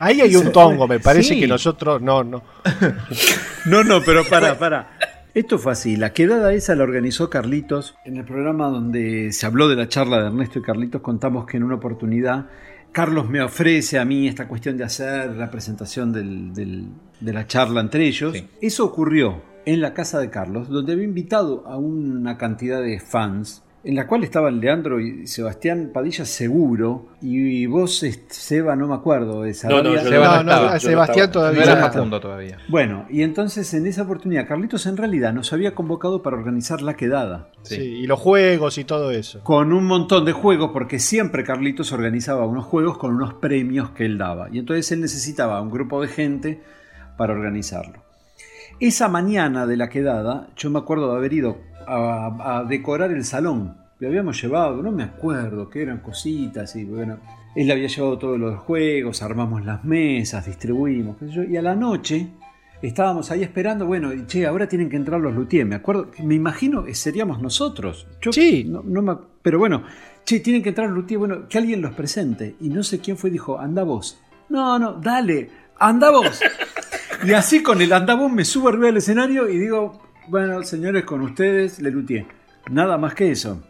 Ahí hay un tongo, me parece Sí. que nosotros no, no. No, no, pero para, para. Esto fue así, la quedada esa la organizó Carlitos en el programa donde se habló de la charla de Ernesto y Carlitos, contamos que en una oportunidad Carlos me ofrece a mí esta cuestión de hacer la presentación del- del- de la charla entre ellos. Eso ocurrió en la casa de Carlos, donde había invitado a una cantidad de fans en la cual estaban Leandro y Sebastián Padilla seguro, y vos, Seba, no me acuerdo. De No, no, Seba no no, estaba. a Sebastián No todavía. era no Facundo todavía. Bueno, y entonces en esa oportunidad Carlitos en realidad nos había convocado para organizar la quedada. Sí, y los juegos y todo eso. Con un montón de juegos, porque siempre Carlitos organizaba unos juegos con unos premios que él daba. Y entonces él necesitaba un grupo de gente para organizarlo. Esa mañana de la quedada, yo me acuerdo de haber ido a, a decorar el salón. Lo habíamos llevado, no me acuerdo, que eran cositas y bueno. Él había llevado todos los juegos, armamos las mesas, distribuimos, qué sé yo, y a la noche estábamos ahí esperando, bueno, y che, ahora tienen que entrar los luthiers, me acuerdo, me imagino que seríamos nosotros. Yo Sí. no- no me- pero bueno, che, tienen que entrar los luthiers, bueno, que alguien los presente. Y no sé quién fue y dijo, anda vos. No, no, dale, anda vos. y así con el anda vos me subo arriba del escenario y digo, bueno, señores, con ustedes, le luthier. Nada más que eso.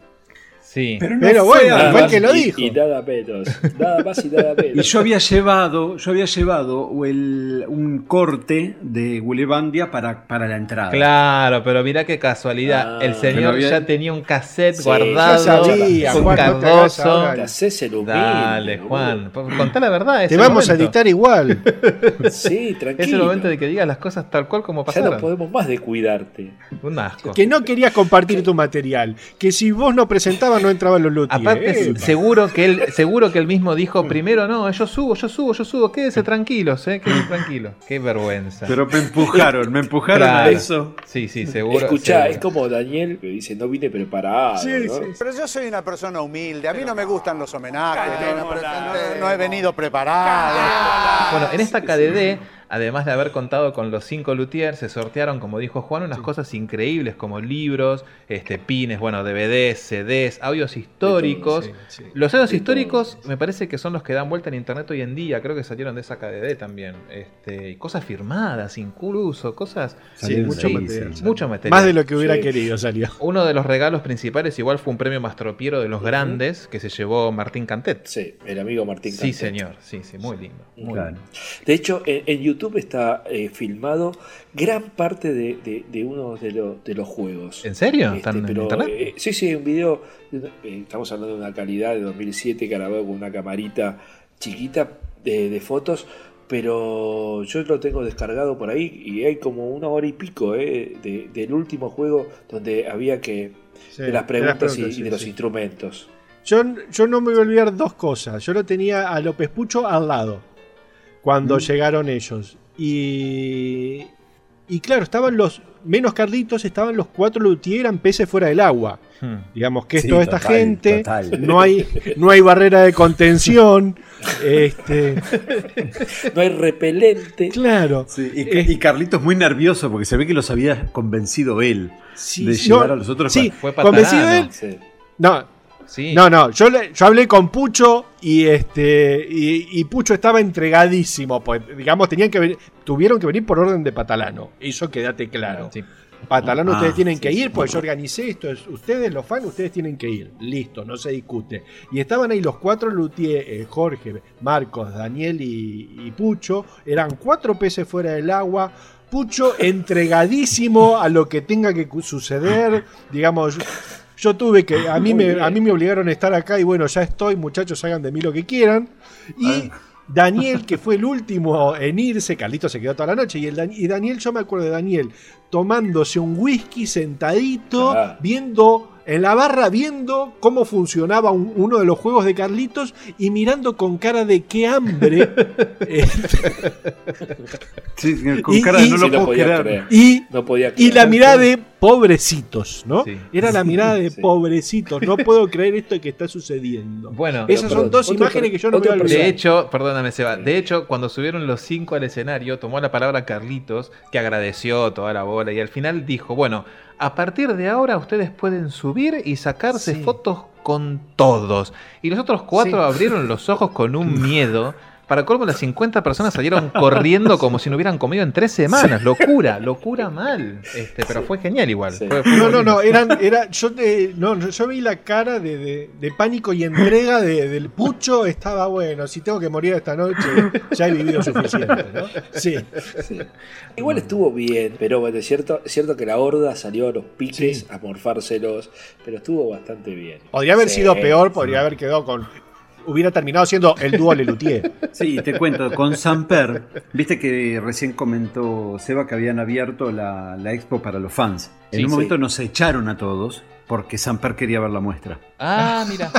Sí. Pero no Pero fue bueno, fue el así. que lo y, dijo. Y nada menos. Nada más y nada menos. Y yo había llevado, yo había llevado el- un corte de Gulebandia para, para la entrada. Claro, pero mira qué casualidad. Ah. el señor había- ya tenía un cassette Sí, guardado ya sabía, con Juan, Cardoso. Te el. Dale. Juan. Contá la verdad. es Te vamos a editar igual. Sí, tranquilo. Es el momento de que digas las cosas tal cual como Ya pasaron. no podemos más de cuidarte. Un asco. que no querías compartir tu material. Que si vos no presentabas no entraban los luthiers. Aparte, Epa. seguro que él, seguro que él mismo dijo primero, no, yo subo, yo subo, yo subo, quédese tranquilos, eh, quédese tranquilo. Qué vergüenza. Pero me empujaron, me empujaron a eso. Sí, sí, seguro. Escuchá, seguro. es como Daniel que dice, no vine preparado. Sí, ¿no? sí. Pero yo soy una persona humilde, a mí no me gustan los homenajes, no, no- no- no he venido preparado. Bueno, en esta KDD, además de haber contado con los cinco luthiers, se sortearon, como dijo Juan, unas cosas increíbles como libros, este, pines, bueno, DVDs, CDs, audios históricos. Sí, sí. Los audios De históricos todo, sí. me parece que son los que dan vuelta en internet hoy en día, creo que salieron de esa KDD también. Este, cosas firmadas, incluso, cosas... Sí, mucho sí, material. sí. Mucho material. Más de lo que hubiera Sí. querido salió. Uno de los regalos principales igual fue un premio Mastropiero de los grandes que se llevó Martín Cantet. Sí, el amigo Martín Sí, Cantet. señor, sí, sí, muy lindo. muy Claro. lindo. De hecho, en, en YouTube está eh, filmado gran parte de, de- de uno de, lo- de los juegos. ¿En serio? Este, ¿Están en pero, internet? eh, sí, sí, un video. eh, estamos hablando de una calidad de 2007 grabado con una camarita chiquita de, fotos. Pero yo lo tengo descargado por ahí y hay como una hora y pico eh, de- del último juego donde había que. Sí, de las preguntas, y- y, sí, de los sí. instrumentos. Yo, yo no me voy a olvidar dos cosas. Yo lo tenía a López Pucho al lado cuando llegaron ellos. Y, y claro, estaban los, menos Carlitos, estaban los cuatro Luthier, eran peces fuera del agua. Hmm. Digamos que es Sí, toda esta total, gente, total. no hay, no hay barrera de contención. este, No hay repelente. claro. Sí, y, Eh, y Carlitos muy nervioso porque se ve que los había convencido él sí, de llevar no, a los otros. sí, para- Fue convencido él. Sí. No, Sí. No, no, yo, le- yo hablé con Pucho y este y, y Pucho estaba entregadísimo, pues digamos tenían que tuvieron que venir por orden de Patalano, eso quédate claro. Sí. Patalano Ah, ustedes tienen sí, que ir, pues yo organicé esto, es- ustedes los fans, ustedes tienen que ir, listo, no se discute. Y estaban ahí los cuatro luthier, eh, Jorge, Marcos, Daniel y, y Pucho, eran cuatro peces fuera del agua. Pucho entregadísimo a lo que tenga que suceder, digamos, yo tuve que, a mí, me, a mí me obligaron a estar acá y bueno, ya estoy, muchachos, hagan de mí lo que quieran. Y Daniel, que fue el último en irse, Carlito se quedó toda la noche, y, el, Dan- y Daniel, yo me acuerdo de Daniel tomándose un whisky sentadito, Ah. viendo en la barra, viendo cómo funcionaba un- uno de los juegos de Carlitos y mirando con cara de qué hambre. Sí, con Y- cara de y- no lo no puedo podía creer. creer. y No podía y creer. la mirada de pobrecitos, ¿no? Sí. Era la mirada de Sí. pobrecitos. No puedo creer esto que está sucediendo. Bueno, Esas son perdón, dos otro imágenes que yo no voy a olvidar. De hecho, perdóname, Seba. De hecho, cuando subieron los cinco al escenario, tomó la palabra Carlitos, que agradeció toda la bola y al final dijo: Bueno, a partir de ahora ustedes pueden subir y sacarse Sí. fotos con todos. Y los otros cuatro abrieron los ojos con un miedo. Para colmo, las 50 personas salieron corriendo como si no hubieran comido en tres semanas. Locura, locura mal. Este, pero fue genial igual. Fue- fue No, no, no, eran, era, yo, eh, no, yo vi la cara de, de- de pánico y entrega de- del pucho, estaba bueno, si tengo que morir esta noche, ya he vivido suficiente, ¿no? Sí. Igual estuvo bien, pero bueno, es cierto, es cierto que la horda salió a los piques a morfárselos, pero estuvo bastante bien. Podría haber Sí. sido peor, podría haber quedado con... Hubiera terminado siendo el dúo Lelutier. Sí, te cuento, con Samper, viste que recién comentó Seba que habían abierto la, la expo para los fans. En Sí, un sí. momento nos echaron a todos porque Samper quería ver la muestra. Ah, mira.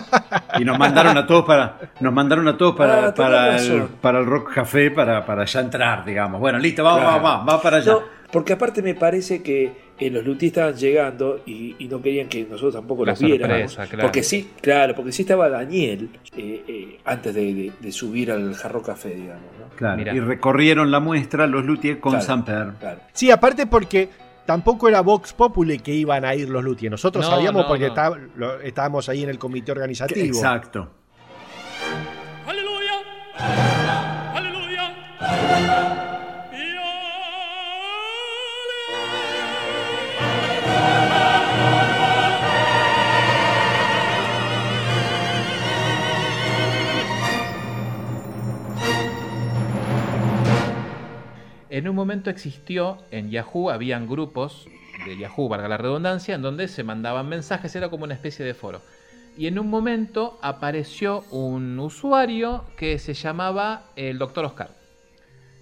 Y nos mandaron a todos para, nos mandaron a todos para, Ah, para, el, para el Rock Café para, para ya entrar, digamos. Bueno, listo, vamos, Claro. vamos, vamos, vamos para allá. No, porque aparte me parece que eh, los Luti estaban llegando y, y no querían que nosotros tampoco La los viéramos. claro. Porque sí, claro, porque sí estaba Daniel eh, eh, antes de, de- de subir al Jarro Café, digamos. ¿no? Claro, y recorrieron la muestra los Luthier con Claro, Samper. claro. Sí, aparte porque tampoco era Vox Populi que iban a ir los Luthier. Nosotros No, sabíamos no, porque no. está- lo- estábamos ahí en el comité organizativo. Exacto. En un momento existió en Yahoo, habían grupos de Yahoo, valga la redundancia, en donde se mandaban mensajes, era como una especie de foro. Y en un momento apareció un usuario que se llamaba el Dr. Oscar.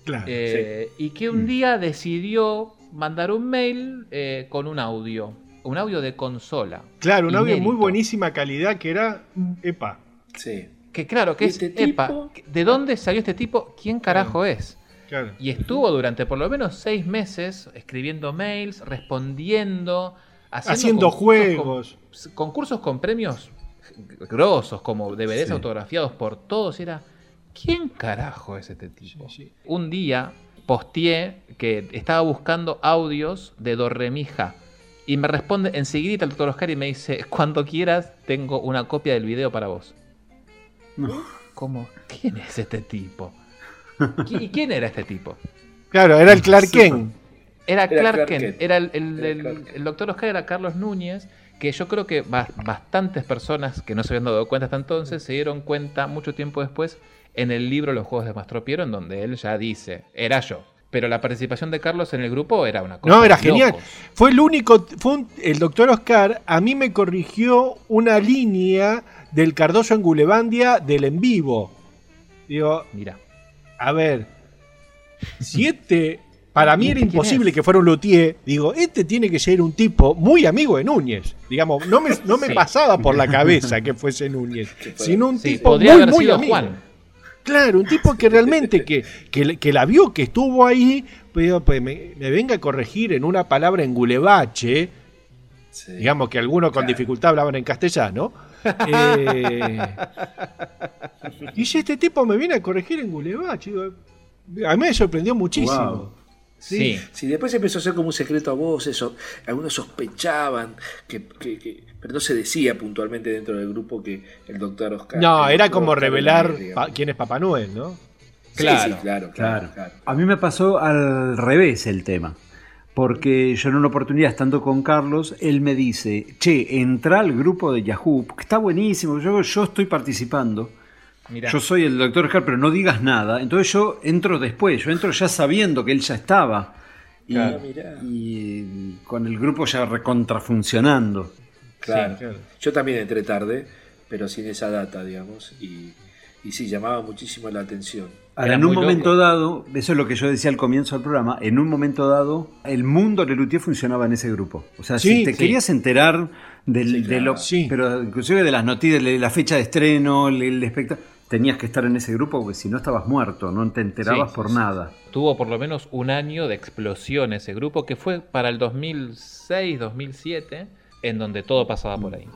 Claro. Eh, Y que un día decidió mandar un mail eh, con un audio. Un audio de consola. Claro, un audio muy Inédito. buenísima calidad que era EPA. Sí. Que claro, que ¿Y es este Epa. tipo? ¿De dónde salió este tipo? ¿Quién carajo es? Claro. Y estuvo durante por lo menos seis meses escribiendo mails, respondiendo, Haciendo concursos juegos. Con, concursos con premios grosos, como DVDs Sí. autografiados por todos. y Era, ¿quién carajo es este tipo? Un día posteé que estaba buscando audios de Do Re Mi Ja. Y me responde enseguida el doctor Oscar y me dice, cuando quieras tengo una copia del video para vos. ¿Cómo? ¿Quién es este tipo? ¿Qui- ¿Y quién era este tipo? Claro, era el Clark Kent. Era Era Clark, Clark Kent. Kent. Era el, el- Era el- doctor Oscar era Carlos Núñez, que yo creo que ba- bastantes personas que no se habían dado cuenta hasta entonces se dieron cuenta mucho tiempo después en el libro Los Juegos de Mastro Piero, en donde él ya dice, era yo. Pero la participación de Carlos en el grupo era una cosa. No, era genial. locos. Fue el único, fue un- el doctor Oscar, a mí me corrigió una línea del Cardoso en Gulebandia del en vivo. Digo, Mira. A ver, si este, para mí ¿Y era quién imposible es? que fuera un luthier, digo, este tiene que ser un tipo muy amigo de Núñez. Digamos, no me, no me Sí. pasaba por la cabeza que fuese Núñez, sino un Sí, tipo podría muy, haber muy amigo. Juan. Claro, un tipo que realmente que, que, que la vio, que estuvo ahí, pues, pues, me, me venga a corregir en una palabra en gulebache, digamos que algunos con dificultad hablaban en castellano. Eh, y si este tipo me viene a corregir en gulebache, digo, a mí me sorprendió muchísimo. Wow. Sí. sí, después empezó a ser como un secreto a voces, o algunos sospechaban, que, que- que- pero no se decía puntualmente dentro del grupo que el doctor Oscar. No, era como Oscar revelar pa- quién es Papá Noel, ¿no? Sí, sí, claro, claro, claro. A mí me pasó al revés el tema. Porque yo en una oportunidad estando con Carlos, él me dice, che, entra al grupo de Yahoo, porque está buenísimo, yo, yo estoy participando. Mirá. Yo soy el doctor Oscar, pero no digas nada. Entonces yo entro después, yo entro ya sabiendo que él ya estaba. Y, Claro. Con el grupo ya recontrafuncionando. Claro. Yo también entré tarde, pero sin esa data, digamos, y, y sí, llamaba muchísimo la atención. Ahora, en un momento dado, eso es lo que yo decía al comienzo del programa, en un momento dado, el mundo Lelutier funcionaba en ese grupo. O sea, Sí, si te sí. querías enterar del, de lo, pero inclusive de las noticias, de la fecha de estreno, el, el espectáculo, tenías que estar en ese grupo porque si no estabas muerto, no te enterabas Sí, por sí, nada. Tuvo por lo menos un año de explosión ese grupo, que fue para el 2006, 2007, en donde todo pasaba por ahí.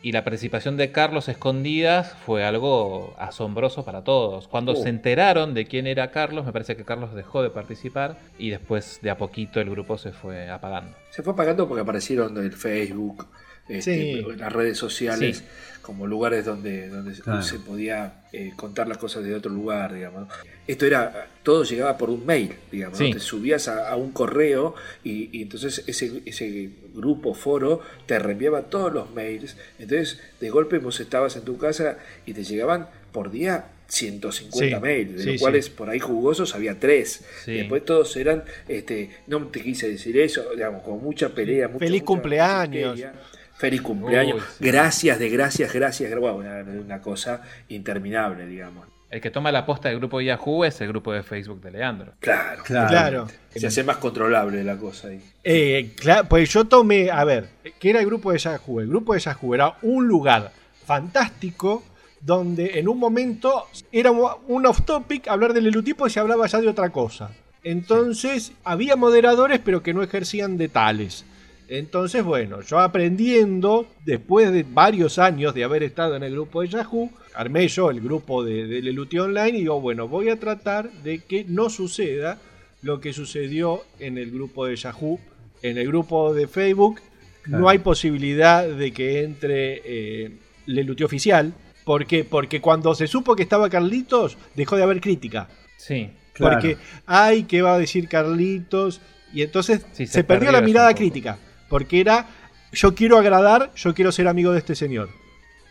Y la participación de Carlos Escondidas fue algo asombroso para todos. Cuando Oh. se enteraron de quién era Carlos, me parece que Carlos dejó de participar y después de a poquito el grupo se fue apagando. Se fue apagando porque aparecieron el Facebook, este, Sí. las redes sociales, Sí. como lugares donde, donde se- Claro. se podía eh, contar las cosas de otro lugar, digamos. Esto era, todo llegaba por un mail, digamos. Te subías a, a un correo y, y entonces ese, ese grupo, foro, te reenviaba todos los mails. Entonces, de golpe vos estabas en tu casa y te llegaban por día 150 Sí, mails, de sí, los cuales sí. por ahí jugosos había tres. Después todos eran, este, no te quise decir eso, digamos, con mucha pelea. mucha- Feliz mucha- cumpleaños. mucha. Feliz cumpleaños. Uy, sí. Gracias, de gracias, gracias. gra- Wow, una, una cosa interminable, digamos. El que toma la posta del grupo Yahoo es el grupo de Facebook de Leandro. Claro. Claro. Claro. Se hace más controlable la cosa ahí. Eh, cla- pues yo tomé, a ver, ¿qué era el grupo de Yahoo? El grupo de Yahoo era un lugar fantástico donde en un momento era un off topic hablar del elutipo y se hablaba ya de otra cosa. Entonces había moderadores pero que no ejercían de tales. Entonces, bueno, yo aprendiendo, después de varios años de haber estado en el grupo de Yahoo, armé yo el grupo de, de Leluti Online y digo, bueno, voy a tratar de que no suceda lo que sucedió en el grupo de Yahoo. En el grupo de Facebook no hay posibilidad de que entre eh, Leluti Oficial. ¿Por qué? Porque cuando se supo que estaba Carlitos, dejó de haber crítica. Sí. Claro. Porque, ay, ¿qué va a decir Carlitos? Y entonces Sí, se, se perdió perdió la mirada crítica. Porque era, yo quiero agradar, yo quiero ser amigo de este señor.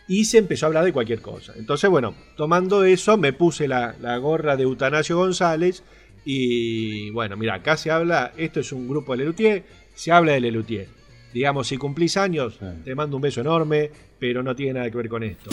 Y se empezó a hablar de cualquier cosa. Entonces, bueno, tomando eso, me puse la, la gorra de Eutanasio González. Y bueno, mira, acá se habla, esto es un grupo de Lelutier, se habla de Lelutier. Digamos, si cumplís años, Sí. te mando un beso enorme, pero no tiene nada que ver con esto.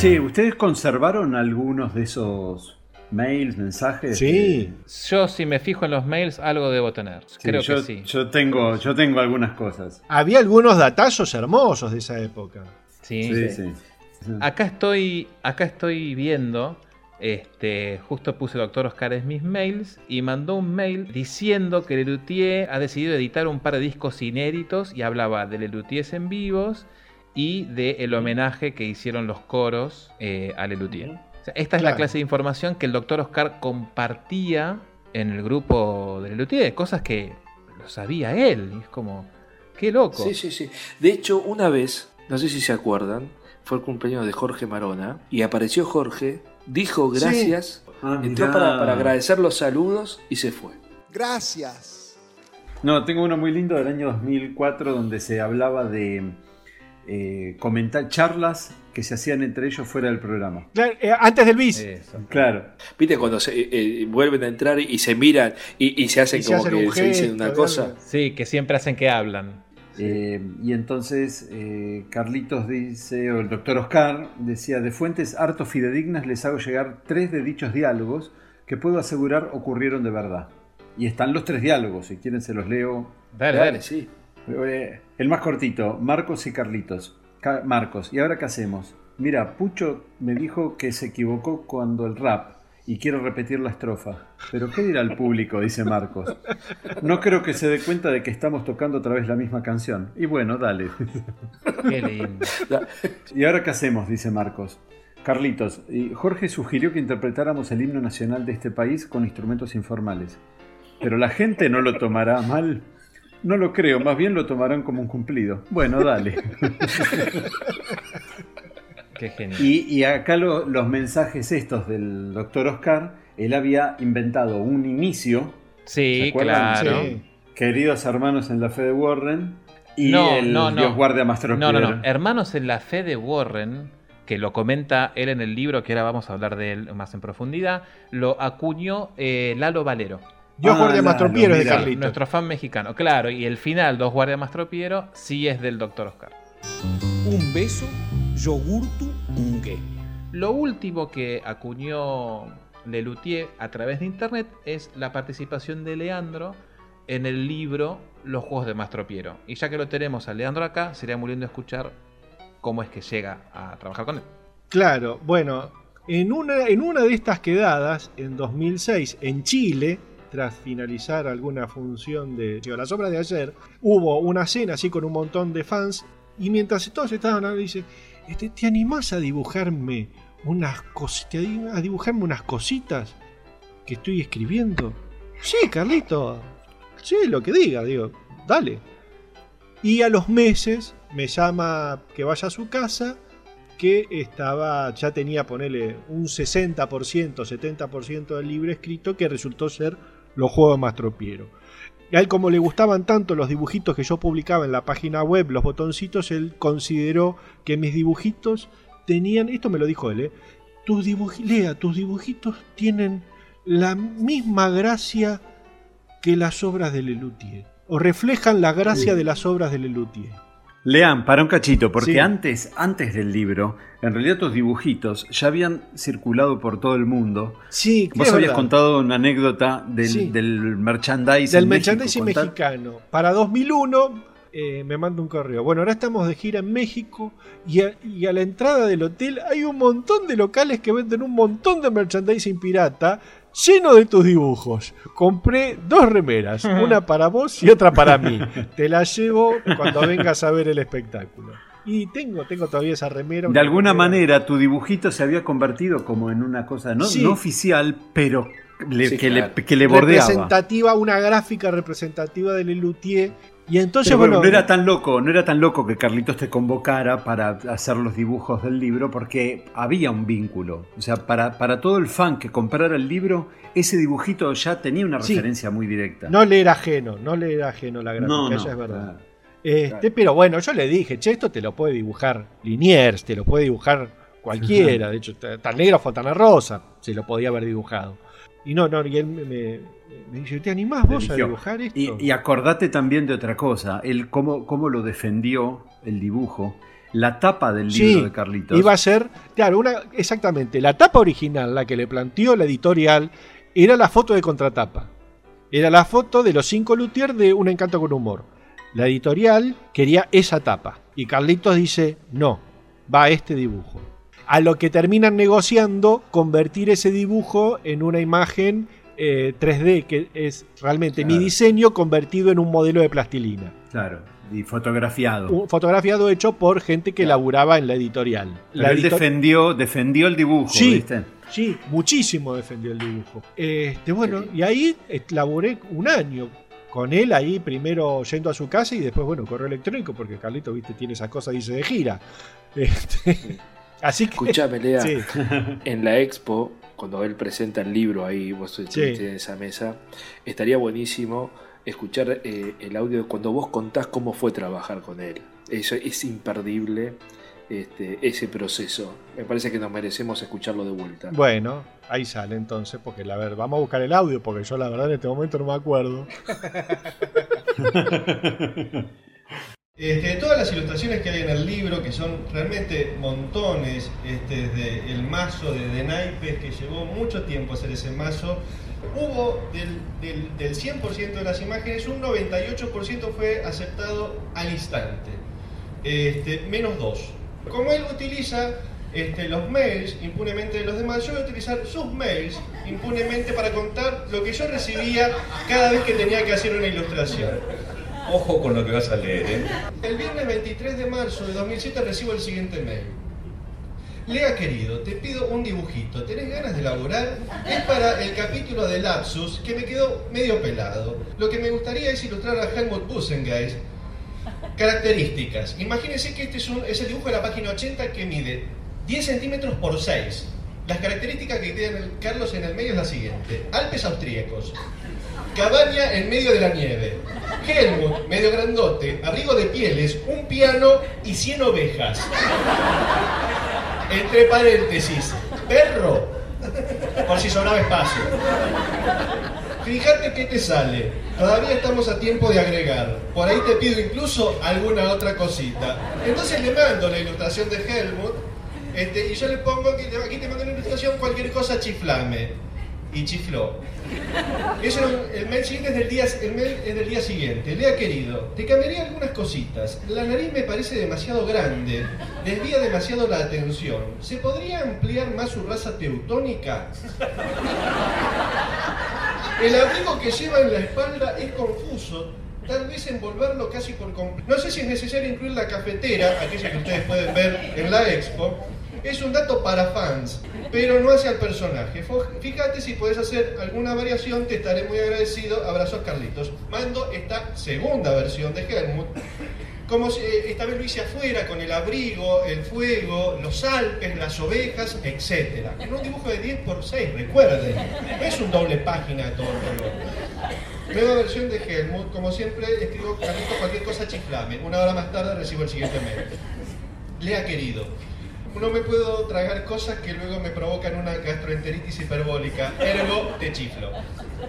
Che, ¿ustedes conservaron algunos de esos mails, mensajes? Sí. Yo si me fijo en los mails algo debo tener. Sí, Creo yo, que sí. Yo tengo, yo tengo algunas cosas. Había algunos datazos hermosos de esa época. Sí. Sí, sí. Acá estoy, acá estoy viendo, este, justo puse Doctor Oscar en mis mails y mandó un mail diciendo que Lelutier ha decidido editar un par de discos inéditos y hablaba de Lelutiers en vivos y del el homenaje que hicieron los coros eh, a Lelutier. O sea, esta es la clase de información que el Doctor Oscar compartía en el grupo de Lelutier, cosas que lo sabía él. Y es como, qué loco. Sí, sí, sí. De hecho, una vez, no sé si se acuerdan, fue el cumpleaños de Jorge Marona y apareció Jorge, dijo Sí. gracias, Ah, entró para, para agradecer los saludos y se fue. Gracias. No, tengo uno muy lindo del año 2004 donde se hablaba de eh, comentar charlas que se hacían entre ellos fuera del programa. Claro, eh, antes del bis. Eso. Claro. ¿Viste cuando se, eh, vuelven a entrar y, se miran y, y se hacen Y se como hacen que un se dicen una cosa? algo. Sí, que siempre hacen que hablan. Eh, y entonces eh, Carlitos dice, o el doctor Oscar decía, de fuentes harto fidedignas les hago llegar tres de dichos diálogos que puedo asegurar ocurrieron de verdad. Y están los tres diálogos, si quieren se los leo. Dale, Dale, dale. sí. Eh, el más cortito, Marcos y Carlitos. Ca- Marcos, ¿y ahora qué hacemos? Mira, Pucho me dijo que se equivocó cuando el rap y quiero repetir la estrofa. Pero ¿qué dirá el público? Dice Marcos. No creo que se dé cuenta de que estamos tocando otra vez la misma canción. Y bueno, dale. Qué lindo. ¿Y ahora qué hacemos? Dice Marcos. Carlitos, y Jorge sugirió que interpretáramos el himno nacional de este país con instrumentos informales. Pero la gente no lo tomará mal. No lo creo, más bien lo tomarán como un cumplido. Bueno, dale. Qué genial. Y, y acá lo- los mensajes estos del doctor Oscar, él había inventado un inicio, ¿se Sí, claro. Sí. queridos hermanos en la fe de Warren, y No, el no, no. Dios guardia más No, no, no. Hermanos en la fe de Warren, que lo comenta él en el libro, que ahora vamos a hablar de él más en profundidad, lo acuñó eh, Lalo Valero. Dios Ah, guardia más tropieros de mira. Carlitos. Nuestro fan mexicano, claro, y el final, Dos Guardias más Tropiero, sí es del Doctor Oscar. Un beso, yogurtu, ungue. Lo último que acuñó Lelutier a través de internet es la participación de Leandro en el libro Los Juegos de Mastropiero. Y ya que lo tenemos a Leandro acá, sería muy lindo escuchar cómo es que llega a trabajar con él. Claro, bueno, en una, en una de estas quedadas, en 2006, en Chile, tras finalizar alguna función de digo, La Sombra de Ayer, hubo una cena así con un montón de fans, y mientras todos estaban hablando, dice, este, ¿te animás a dibujarme unas cositas, a dibujarme unas cositas que estoy escribiendo. Sí, Carlito, sí, lo que diga, digo, dale. Y a los meses me llama que vaya a su casa, que estaba, ya tenía, ponerle un 60%, 70% del libro escrito, que resultó ser Los Juegos de Mastropiero. Y a él, como le gustaban tanto los dibujitos que yo publicaba en la página web, los botoncitos, él consideró que mis dibujitos tenían, esto me lo dijo él, ¿eh? tus dibuj- Lea, tus dibujitos tienen la misma gracia que las obras de Lelutier, o reflejan la gracia Sí. de las obras de Lelutier. Lean, para un cachito, porque Sí. antes, antes del libro, en realidad tus dibujitos ya habían circulado por todo el mundo. Sí, Vos es habías verdad. contado una anécdota del, Sí. del merchandising. del México, merchandising mexicano. Para 2001 eh, me manda un correo. Bueno, ahora estamos de gira en México y a, y a la entrada del hotel hay un montón de locales que venden un montón de merchandising pirata lleno de tus dibujos. Compré dos remeras, una para vos y otra para mí. Te la llevo cuando vengas a ver el espectáculo. Y tengo, tengo todavía esa remera. De una alguna remera- manera, tu dibujito se había convertido como en una cosa no, Sí. no oficial, pero le- Sí, que, claro. le, que le bordeaba. representativa, una gráfica representativa de Lelutier. Y entonces, Pero bueno, bueno, no era tan loco, no era tan loco que Carlitos te convocara para hacer los dibujos del libro, porque había un vínculo. O sea, para, para todo el fan que comprara el libro, ese dibujito ya tenía una Sí. referencia muy directa. No le era ajeno, no le era ajeno la gráfica, No, es verdad. claro. Este, Pero bueno, yo le dije, che, esto te lo puede dibujar Liniers, te lo puede dibujar cualquiera. De hecho, tan negro Fontana Rosa se lo podía haber dibujado. Y no, no, y él me, me- me dice, ¿te animás vos a dibujar esto? Y, y acordate también de otra cosa, él cómo, cómo lo defendió el dibujo, la tapa del libro Sí, de Carlitos. Iba a ser, claro, una, exactamente. La tapa original, la que le planteó la editorial, era la foto de contratapa. Era la foto de los cinco luthiers de Un Encanto con Humor. La editorial quería esa tapa. Y Carlitos dice, no, va este dibujo. A lo que terminan negociando convertir ese dibujo en una imagen eh, 3D, que es realmente mi Claro. diseño convertido en un modelo de plastilina. Claro, y fotografiado. Un fotografiado hecho por gente que laburaba en la editorial. Pero La él defendió, defendió el dibujo, Sí, ¿viste? sí, muchísimo defendió el dibujo. Este, bueno, y ahí eh, laburé un año con él ahí, primero yendo a su casa y después, bueno, correo electrónico, porque Carlito, viste, tiene esa cosa, dice de gira. Este, así que. Escuchame, Lea. Sí. En la expo, cuando él presenta el libro ahí, vos estuviste en esa mesa, estaría buenísimo escuchar eh, el audio cuando vos contás cómo fue trabajar con él. Eso es imperdible, este, ese proceso. Me parece que nos merecemos escucharlo de vuelta. Bueno, ahí sale entonces, porque la ver, vamos a buscar el audio, porque yo la verdad en este momento no me acuerdo. Este, todas las ilustraciones que hay en el libro, que son realmente montones, este, el mazo de, de naipes, que llevó mucho tiempo hacer ese mazo, hubo del, del- del 100% de las imágenes, un 98% fue aceptado al instante, este, menos dos. Como él utiliza este, los mails impunemente de los demás, yo voy a utilizar sus mails impunemente para contar lo que yo recibía cada vez que tenía que hacer una ilustración. Ojo con lo que vas a leer, ¿eh? El viernes 23 de marzo de 2007 recibo el siguiente mail. Lea querido, te pido un dibujito. ¿Tenés ganas de elaborar? Es para el capítulo de Lapsus que me quedó medio pelado. Lo que me gustaría es ilustrar a Helmut Bussengeist. Características. Imagínense que este es, un, es el dibujo de la página 80 que mide 10 centímetros por 6. Las características que tiene Carlos en el medio es la siguiente. Alpes austríacos. Cabaña en medio de la nieve. Helmut, medio grandote, abrigo de pieles, un piano y 100 ovejas. Entre paréntesis, perro, por si sobraba espacio. Fíjate qué te sale. Todavía estamos a tiempo de agregar. Por ahí te pido incluso alguna otra cosita. Entonces le mando la ilustración de Helmut este, y yo le pongo aquí te mando una ilustración, cualquier cosa chiflame. Y chifló. Eso, el mail siguiente es del, día, el mail es del día siguiente. Lea querido, te cambiaría algunas cositas. La nariz me parece demasiado grande, desvía demasiado la atención. ¿Se podría ampliar más su raza teutónica? El abrigo que lleva en la espalda es confuso. Tal vez envolverlo casi por completo. No sé si es necesario incluir la cafetera, aquella que ustedes pueden ver en la expo. Es un dato para fans, pero no hacia el personaje. Fíjate si puedes hacer alguna variación, te estaré muy agradecido. Abrazos Carlitos. Mando esta segunda versión de Helmut. Como eh, esta vez lo hice afuera, con el abrigo, el fuego, los Alpes, las ovejas, etc. En un dibujo de 10 por 6, recuerden. No es un doble página de todo el. Nueva versión de Helmut, como siempre, escribo Carlitos cualquier cosa chiflame. Una hora más tarde recibo el siguiente mail. Lea querido. No me puedo tragar cosas que luego me provocan una gastroenteritis hiperbólica. Ergo, te chiflo.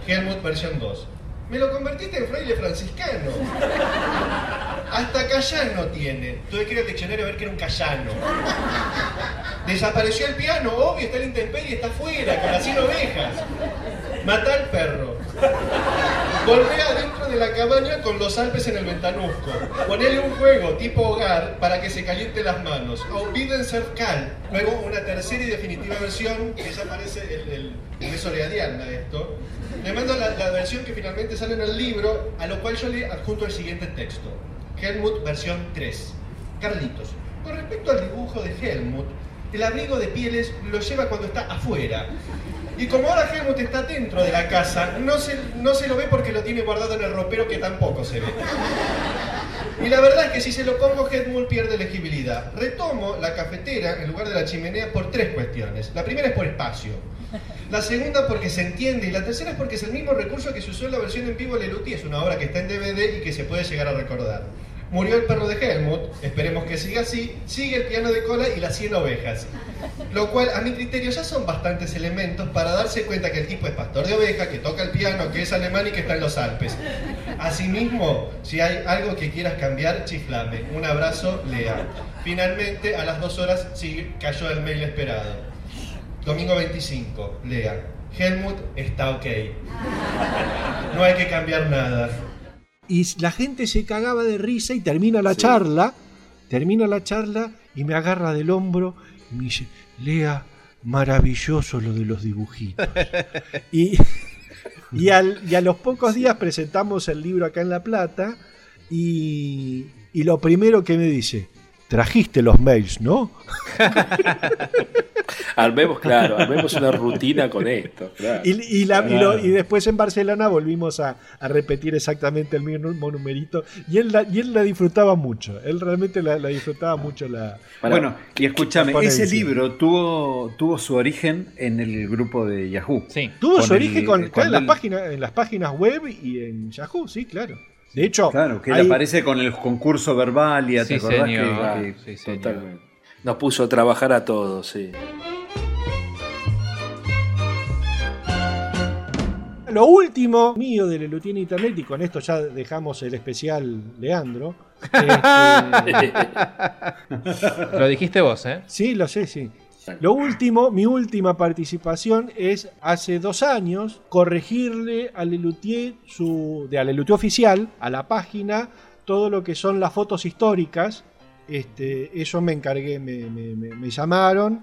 Helmut versión 2. Me lo convertiste en fraile franciscano. Hasta cayano tiene. Tuve que ir al diccionario a ver que era un cayano. Desapareció el piano, obvio, está el intemperie, está afuera, con las 100 ovejas. Mata al perro. Volvé adentro de la cabaña con los Alpes en el ventanusco. Ponele un juego tipo hogar para que se caliente las manos. Olviden ser cal. Luego una tercera y definitiva versión, que ya parece el, el, Ariadna esto. Le mando la, la versión que finalmente sale en el libro, a lo cual yo le adjunto el siguiente texto. Helmut versión 3. Carlitos, con respecto al dibujo de Helmut, el abrigo de pieles lo lleva cuando está afuera. Y como ahora Helmut está dentro de la casa, no se, no se lo ve porque lo tiene guardado en el ropero que tampoco se ve. Y la verdad es que si se lo pongo, Helmut pierde legibilidad. Retomo la cafetera en lugar de la chimenea por tres cuestiones. La primera es por espacio. La segunda porque se entiende y la tercera es porque es el mismo recurso que se usó en la versión en vivo de Leluti. Es una obra que está en DVD y que se puede llegar a recordar. Murió el perro de Helmut, esperemos que siga así, sigue el piano de cola y las 100 ovejas. Lo cual, a mi criterio, ya son bastantes elementos para darse cuenta que el tipo es pastor de ovejas, que toca el piano, que es alemán y que está en los Alpes. Asimismo, si hay algo que quieras cambiar, chiflame. Un abrazo, Lea. Finalmente, a las dos horas, sí, cayó el mail esperado. Domingo 25, Lea. Helmut está ok. No hay que cambiar nada. Y la gente se cagaba de risa y termina la charla, termina la charla y me agarra del hombro y me dice, Lea, maravilloso lo de los dibujitos. y, y, al- y a los pocos días presentamos el libro acá en La Plata y, y lo primero que me dice, trajiste los mails, ¿no? Armemos, claro, armemos una rutina con esto. claro. Y, y la- y lo- y después en Barcelona volvimos a, a repetir exactamente el mismo numerito. Y él la, y él la disfrutaba mucho. Él realmente la, la disfrutaba mucho. La, Bueno, y escúchame, ese libro tuvo, tuvo su origen en el grupo de Yahoo. Sí. Tuvo Con su el- origen con, con en, las páginas, en las páginas web y en Yahoo, sí, claro. De hecho, Claro, que él hay- aparece con el concurso verbal y ¿te Sí, acordás que- Sí. Totalmente. Nos puso a trabajar a todos, sí. Lo último mío de Lelutier en Internet, y con esto ya dejamos el especial Leandro. este- Lo dijiste vos, ¿eh? Sí, lo sé, sí. Lo último, mi última participación es hace dos años corregirle a Lelutier, su, de a Lelutier oficial, a la página, todo lo que son las fotos históricas. Este, eso me encargué, me, me- me- me llamaron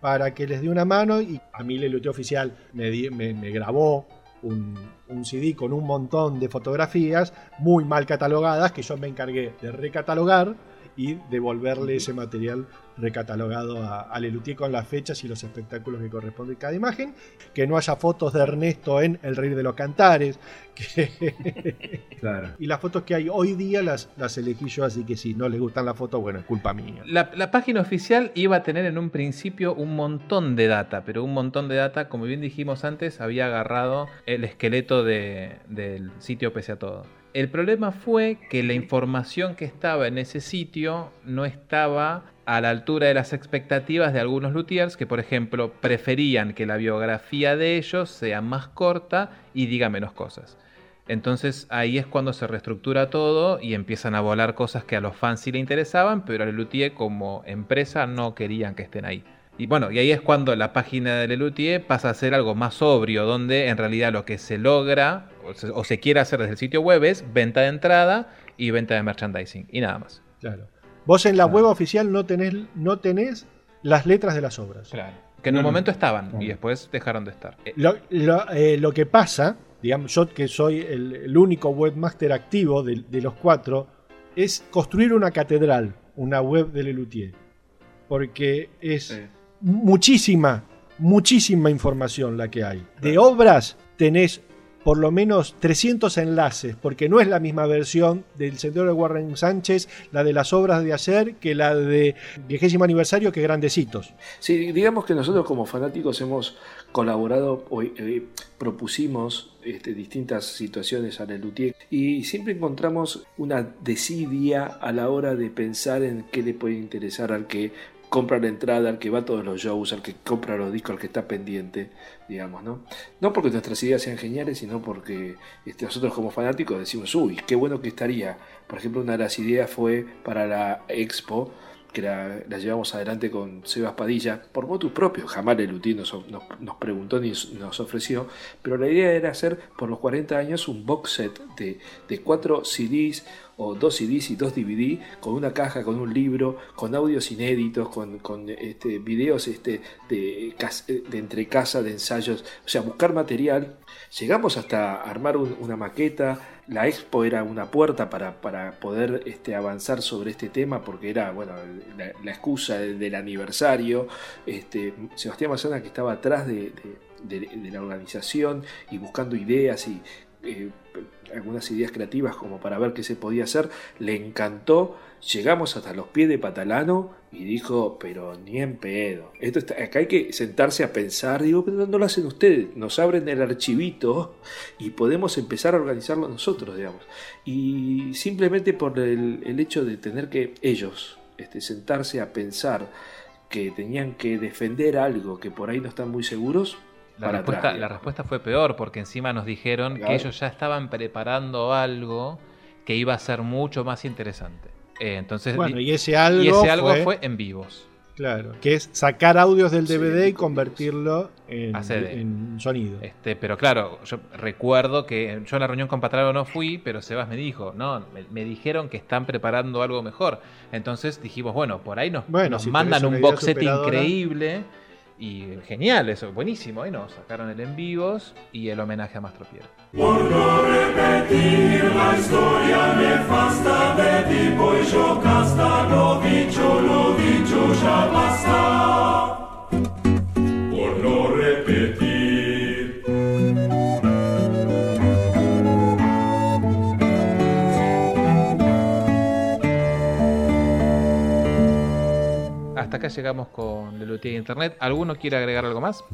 para que les dé una mano y a mí Lelutier oficial me, di- me- me grabó un, un CD con un montón de fotografías muy mal catalogadas que yo me encargué de recatalogar y devolverle ese material recatalogado a, a Lelutier con las fechas y los espectáculos que corresponden a cada imagen. Que no haya fotos de Ernesto en El Rey de los Cantares. que- Claro. y las fotos que hay hoy día las, las elegí yo, así que si no les gustan las fotos, bueno, es culpa mía. La, la página oficial iba a tener en un principio un montón de data, pero un montón de data, como bien dijimos antes, había agarrado el esqueleto de- del sitio pese a todo. El problema fue que la información que estaba en ese sitio no estaba a la altura de las expectativas de algunos luthiers que, por ejemplo, preferían que la biografía de ellos sea más corta y diga menos cosas. Entonces ahí es cuando se reestructura todo y empiezan a volar cosas que a los fans sí le interesaban, pero a Lelutier como empresa no querían que estén ahí. Y bueno, y ahí es cuando la página de Lelutier pasa a ser algo más sobrio, donde en realidad lo que se logra o se, o se quiere hacer desde el sitio web es venta de entrada y venta de merchandising y nada más. Claro. Vos en la web oficial no tenés, no tenés las letras de las obras. Claro. Que en No, un no. momento estaban y después dejaron de estar. Eh, Lo, lo- eh, lo que pasa, digamos, yo que soy el, el único webmaster activo de, de los cuatro, es construir una catedral, una web de Lelutier. porque es muchísima, muchísima información la que hay. De obras tenés por lo menos 300 enlaces, porque no es la misma versión del Sendero de Warren Sánchez, la de las obras de ayer, que la de vigésimo aniversario, que grandecitos. Sí, digamos que nosotros como fanáticos hemos colaborado, eh, propusimos este, distintas situaciones a Lelutier y siempre encontramos una desidia a la hora de pensar en qué le puede interesar al que compra la entrada, al que va a todos los shows, al que compra los discos, al que está pendiente, digamos, ¿no? No porque nuestras ideas sean geniales, sino porque este, nosotros como fanáticos decimos, uy, qué bueno que estaría. Por ejemplo, una de las ideas fue para la expo, que la, llevamos adelante con Sebas Padilla, por motus propio, jamás Lelutier nos, nos, nos preguntó ni nos ofreció, pero la idea era hacer por los 40 años un box set de, de cuatro CDs, o dos CDs y dos DVD con una caja, con un libro, con audios inéditos, con, con este, videos este, de, de entre casa, de ensayos, o sea, buscar material. Llegamos hasta armar un, una maqueta, la expo era una puerta para, para poder este, avanzar sobre este tema porque era bueno, la, excusa del, aniversario. Este, Sebastián Mazana que estaba atrás de, de la organización y buscando ideas y eh, algunas ideas creativas como para ver qué se podía hacer, le encantó, llegamos hasta los pies de Patalano y dijo, pero ni en pedo, esto está, acá hay que sentarse a pensar, digo, pero no lo hacen ustedes, nos abren el archivito y podemos empezar a organizarlo nosotros, digamos. Y simplemente por el, hecho de tener que ellos este, sentarse a pensar que tenían que defender algo que por ahí no están muy seguros, la respuesta, la respuesta, fue peor porque encima nos dijeron claro. que ellos ya estaban preparando algo que iba a ser mucho más interesante. Eh, entonces, bueno, y ese algo, y ese algo fue, fue, en vivos. Claro, que es sacar audios del DVD sí, y convertirlo en, en, sonido. Este, pero claro, yo recuerdo que yo en la reunión con Patrano no fui, pero Sebas me dijo, no, me, me, dijeron que están preparando algo mejor. Entonces dijimos, bueno, por ahí nos, bueno, nos si mandan un box set increíble y genial, eso, buenísimo. Ahí nos sacaron el en vivos y el homenaje a Mastro Piero. Por no repetir la historia nefasta de tipo y yo casta, lo dicho, lo dicho ya basta. Hasta acá llegamos con Lelutier Internet. ¿Alguno quiere agregar algo más?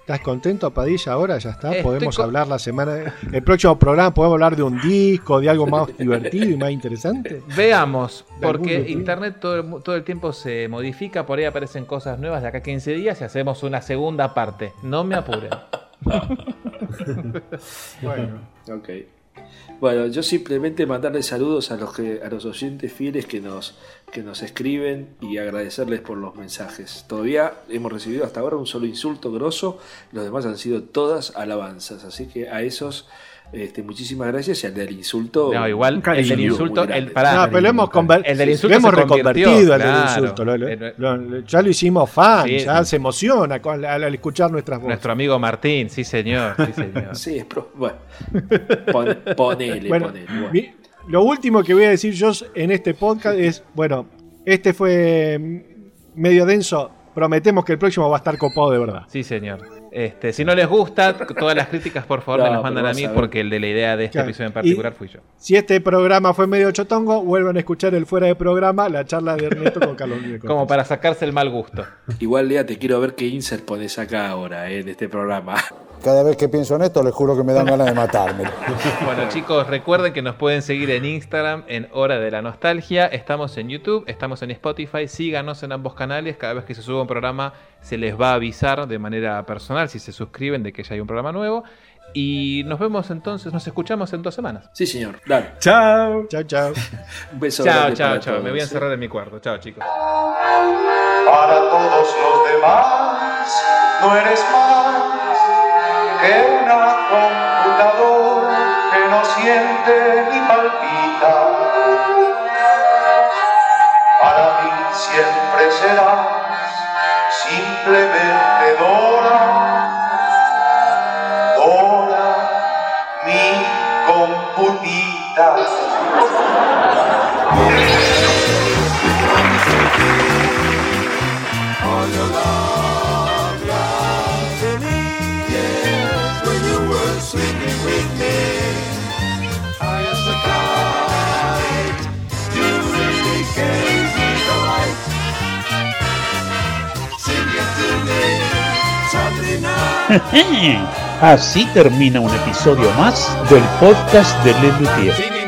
¿Estás contento, Padilla? Ahora ya está. Estoy podemos hablar la semana. El próximo programa podemos hablar de un disco, de algo más divertido y más interesante. Veamos, porque Internet todo, todo, el tiempo se modifica. Por ahí aparecen cosas nuevas de acá a 15 días y hacemos una segunda parte. No me apuren. bueno, ok. Bueno, yo simplemente mandarle saludos a los que a los oyentes fieles que nos que nos escriben y agradecerles por los mensajes. Todavía hemos recibido hasta ahora un solo insulto grosso, los demás han sido todas alabanzas, así que a esos este, muchísimas gracias y al del insulto. No, igual el del insulto. El, pará, no, pero lo hemos, el del insulto lo hemos reconvertido al del insulto. Lo, lo, lo, ya lo hicimos fan, sí, ya sí. se emociona al, al, escuchar nuestras voces. Nuestro amigo Martín, sí señor. Sí, señor. sí es pro, bueno. Pon, ponele, bueno, ponele. Bueno. Mi, lo último que voy a decir yo en este podcast es: bueno, este fue medio denso. Prometemos que el próximo va a estar copado de verdad. Sí, señor. Este, si no les gusta, todas las críticas por favor no, me las mandan a mí a porque el de la idea de este claro. episodio en particular y fui yo. Si este programa fue medio chotongo, vuelvan a escuchar el fuera de programa, la charla de Ernesto con Carlos Como para sacarse el mal gusto. Igual, Lea, te quiero ver qué insert pones acá ahora, eh, en este programa. Cada vez que pienso en esto, les juro que me dan ganas de matarme. bueno, chicos, recuerden que nos pueden seguir en Instagram en Hora de la Nostalgia. Estamos en YouTube, estamos en Spotify. Síganos en ambos canales. Cada vez que se suba un programa, se les va a avisar de manera personal si se suscriben de que ya hay un programa nuevo. Y nos vemos entonces, nos escuchamos en dos semanas. Sí, señor. Dale. Chao. Chao, chao. Un beso. Chao, chao, chao. Me voy a encerrar en mi cuarto. Chao, chicos. Para todos los demás, no eres más que una computadora que no siente ni palpita. Así termina un episodio más del podcast de Les Luthiers.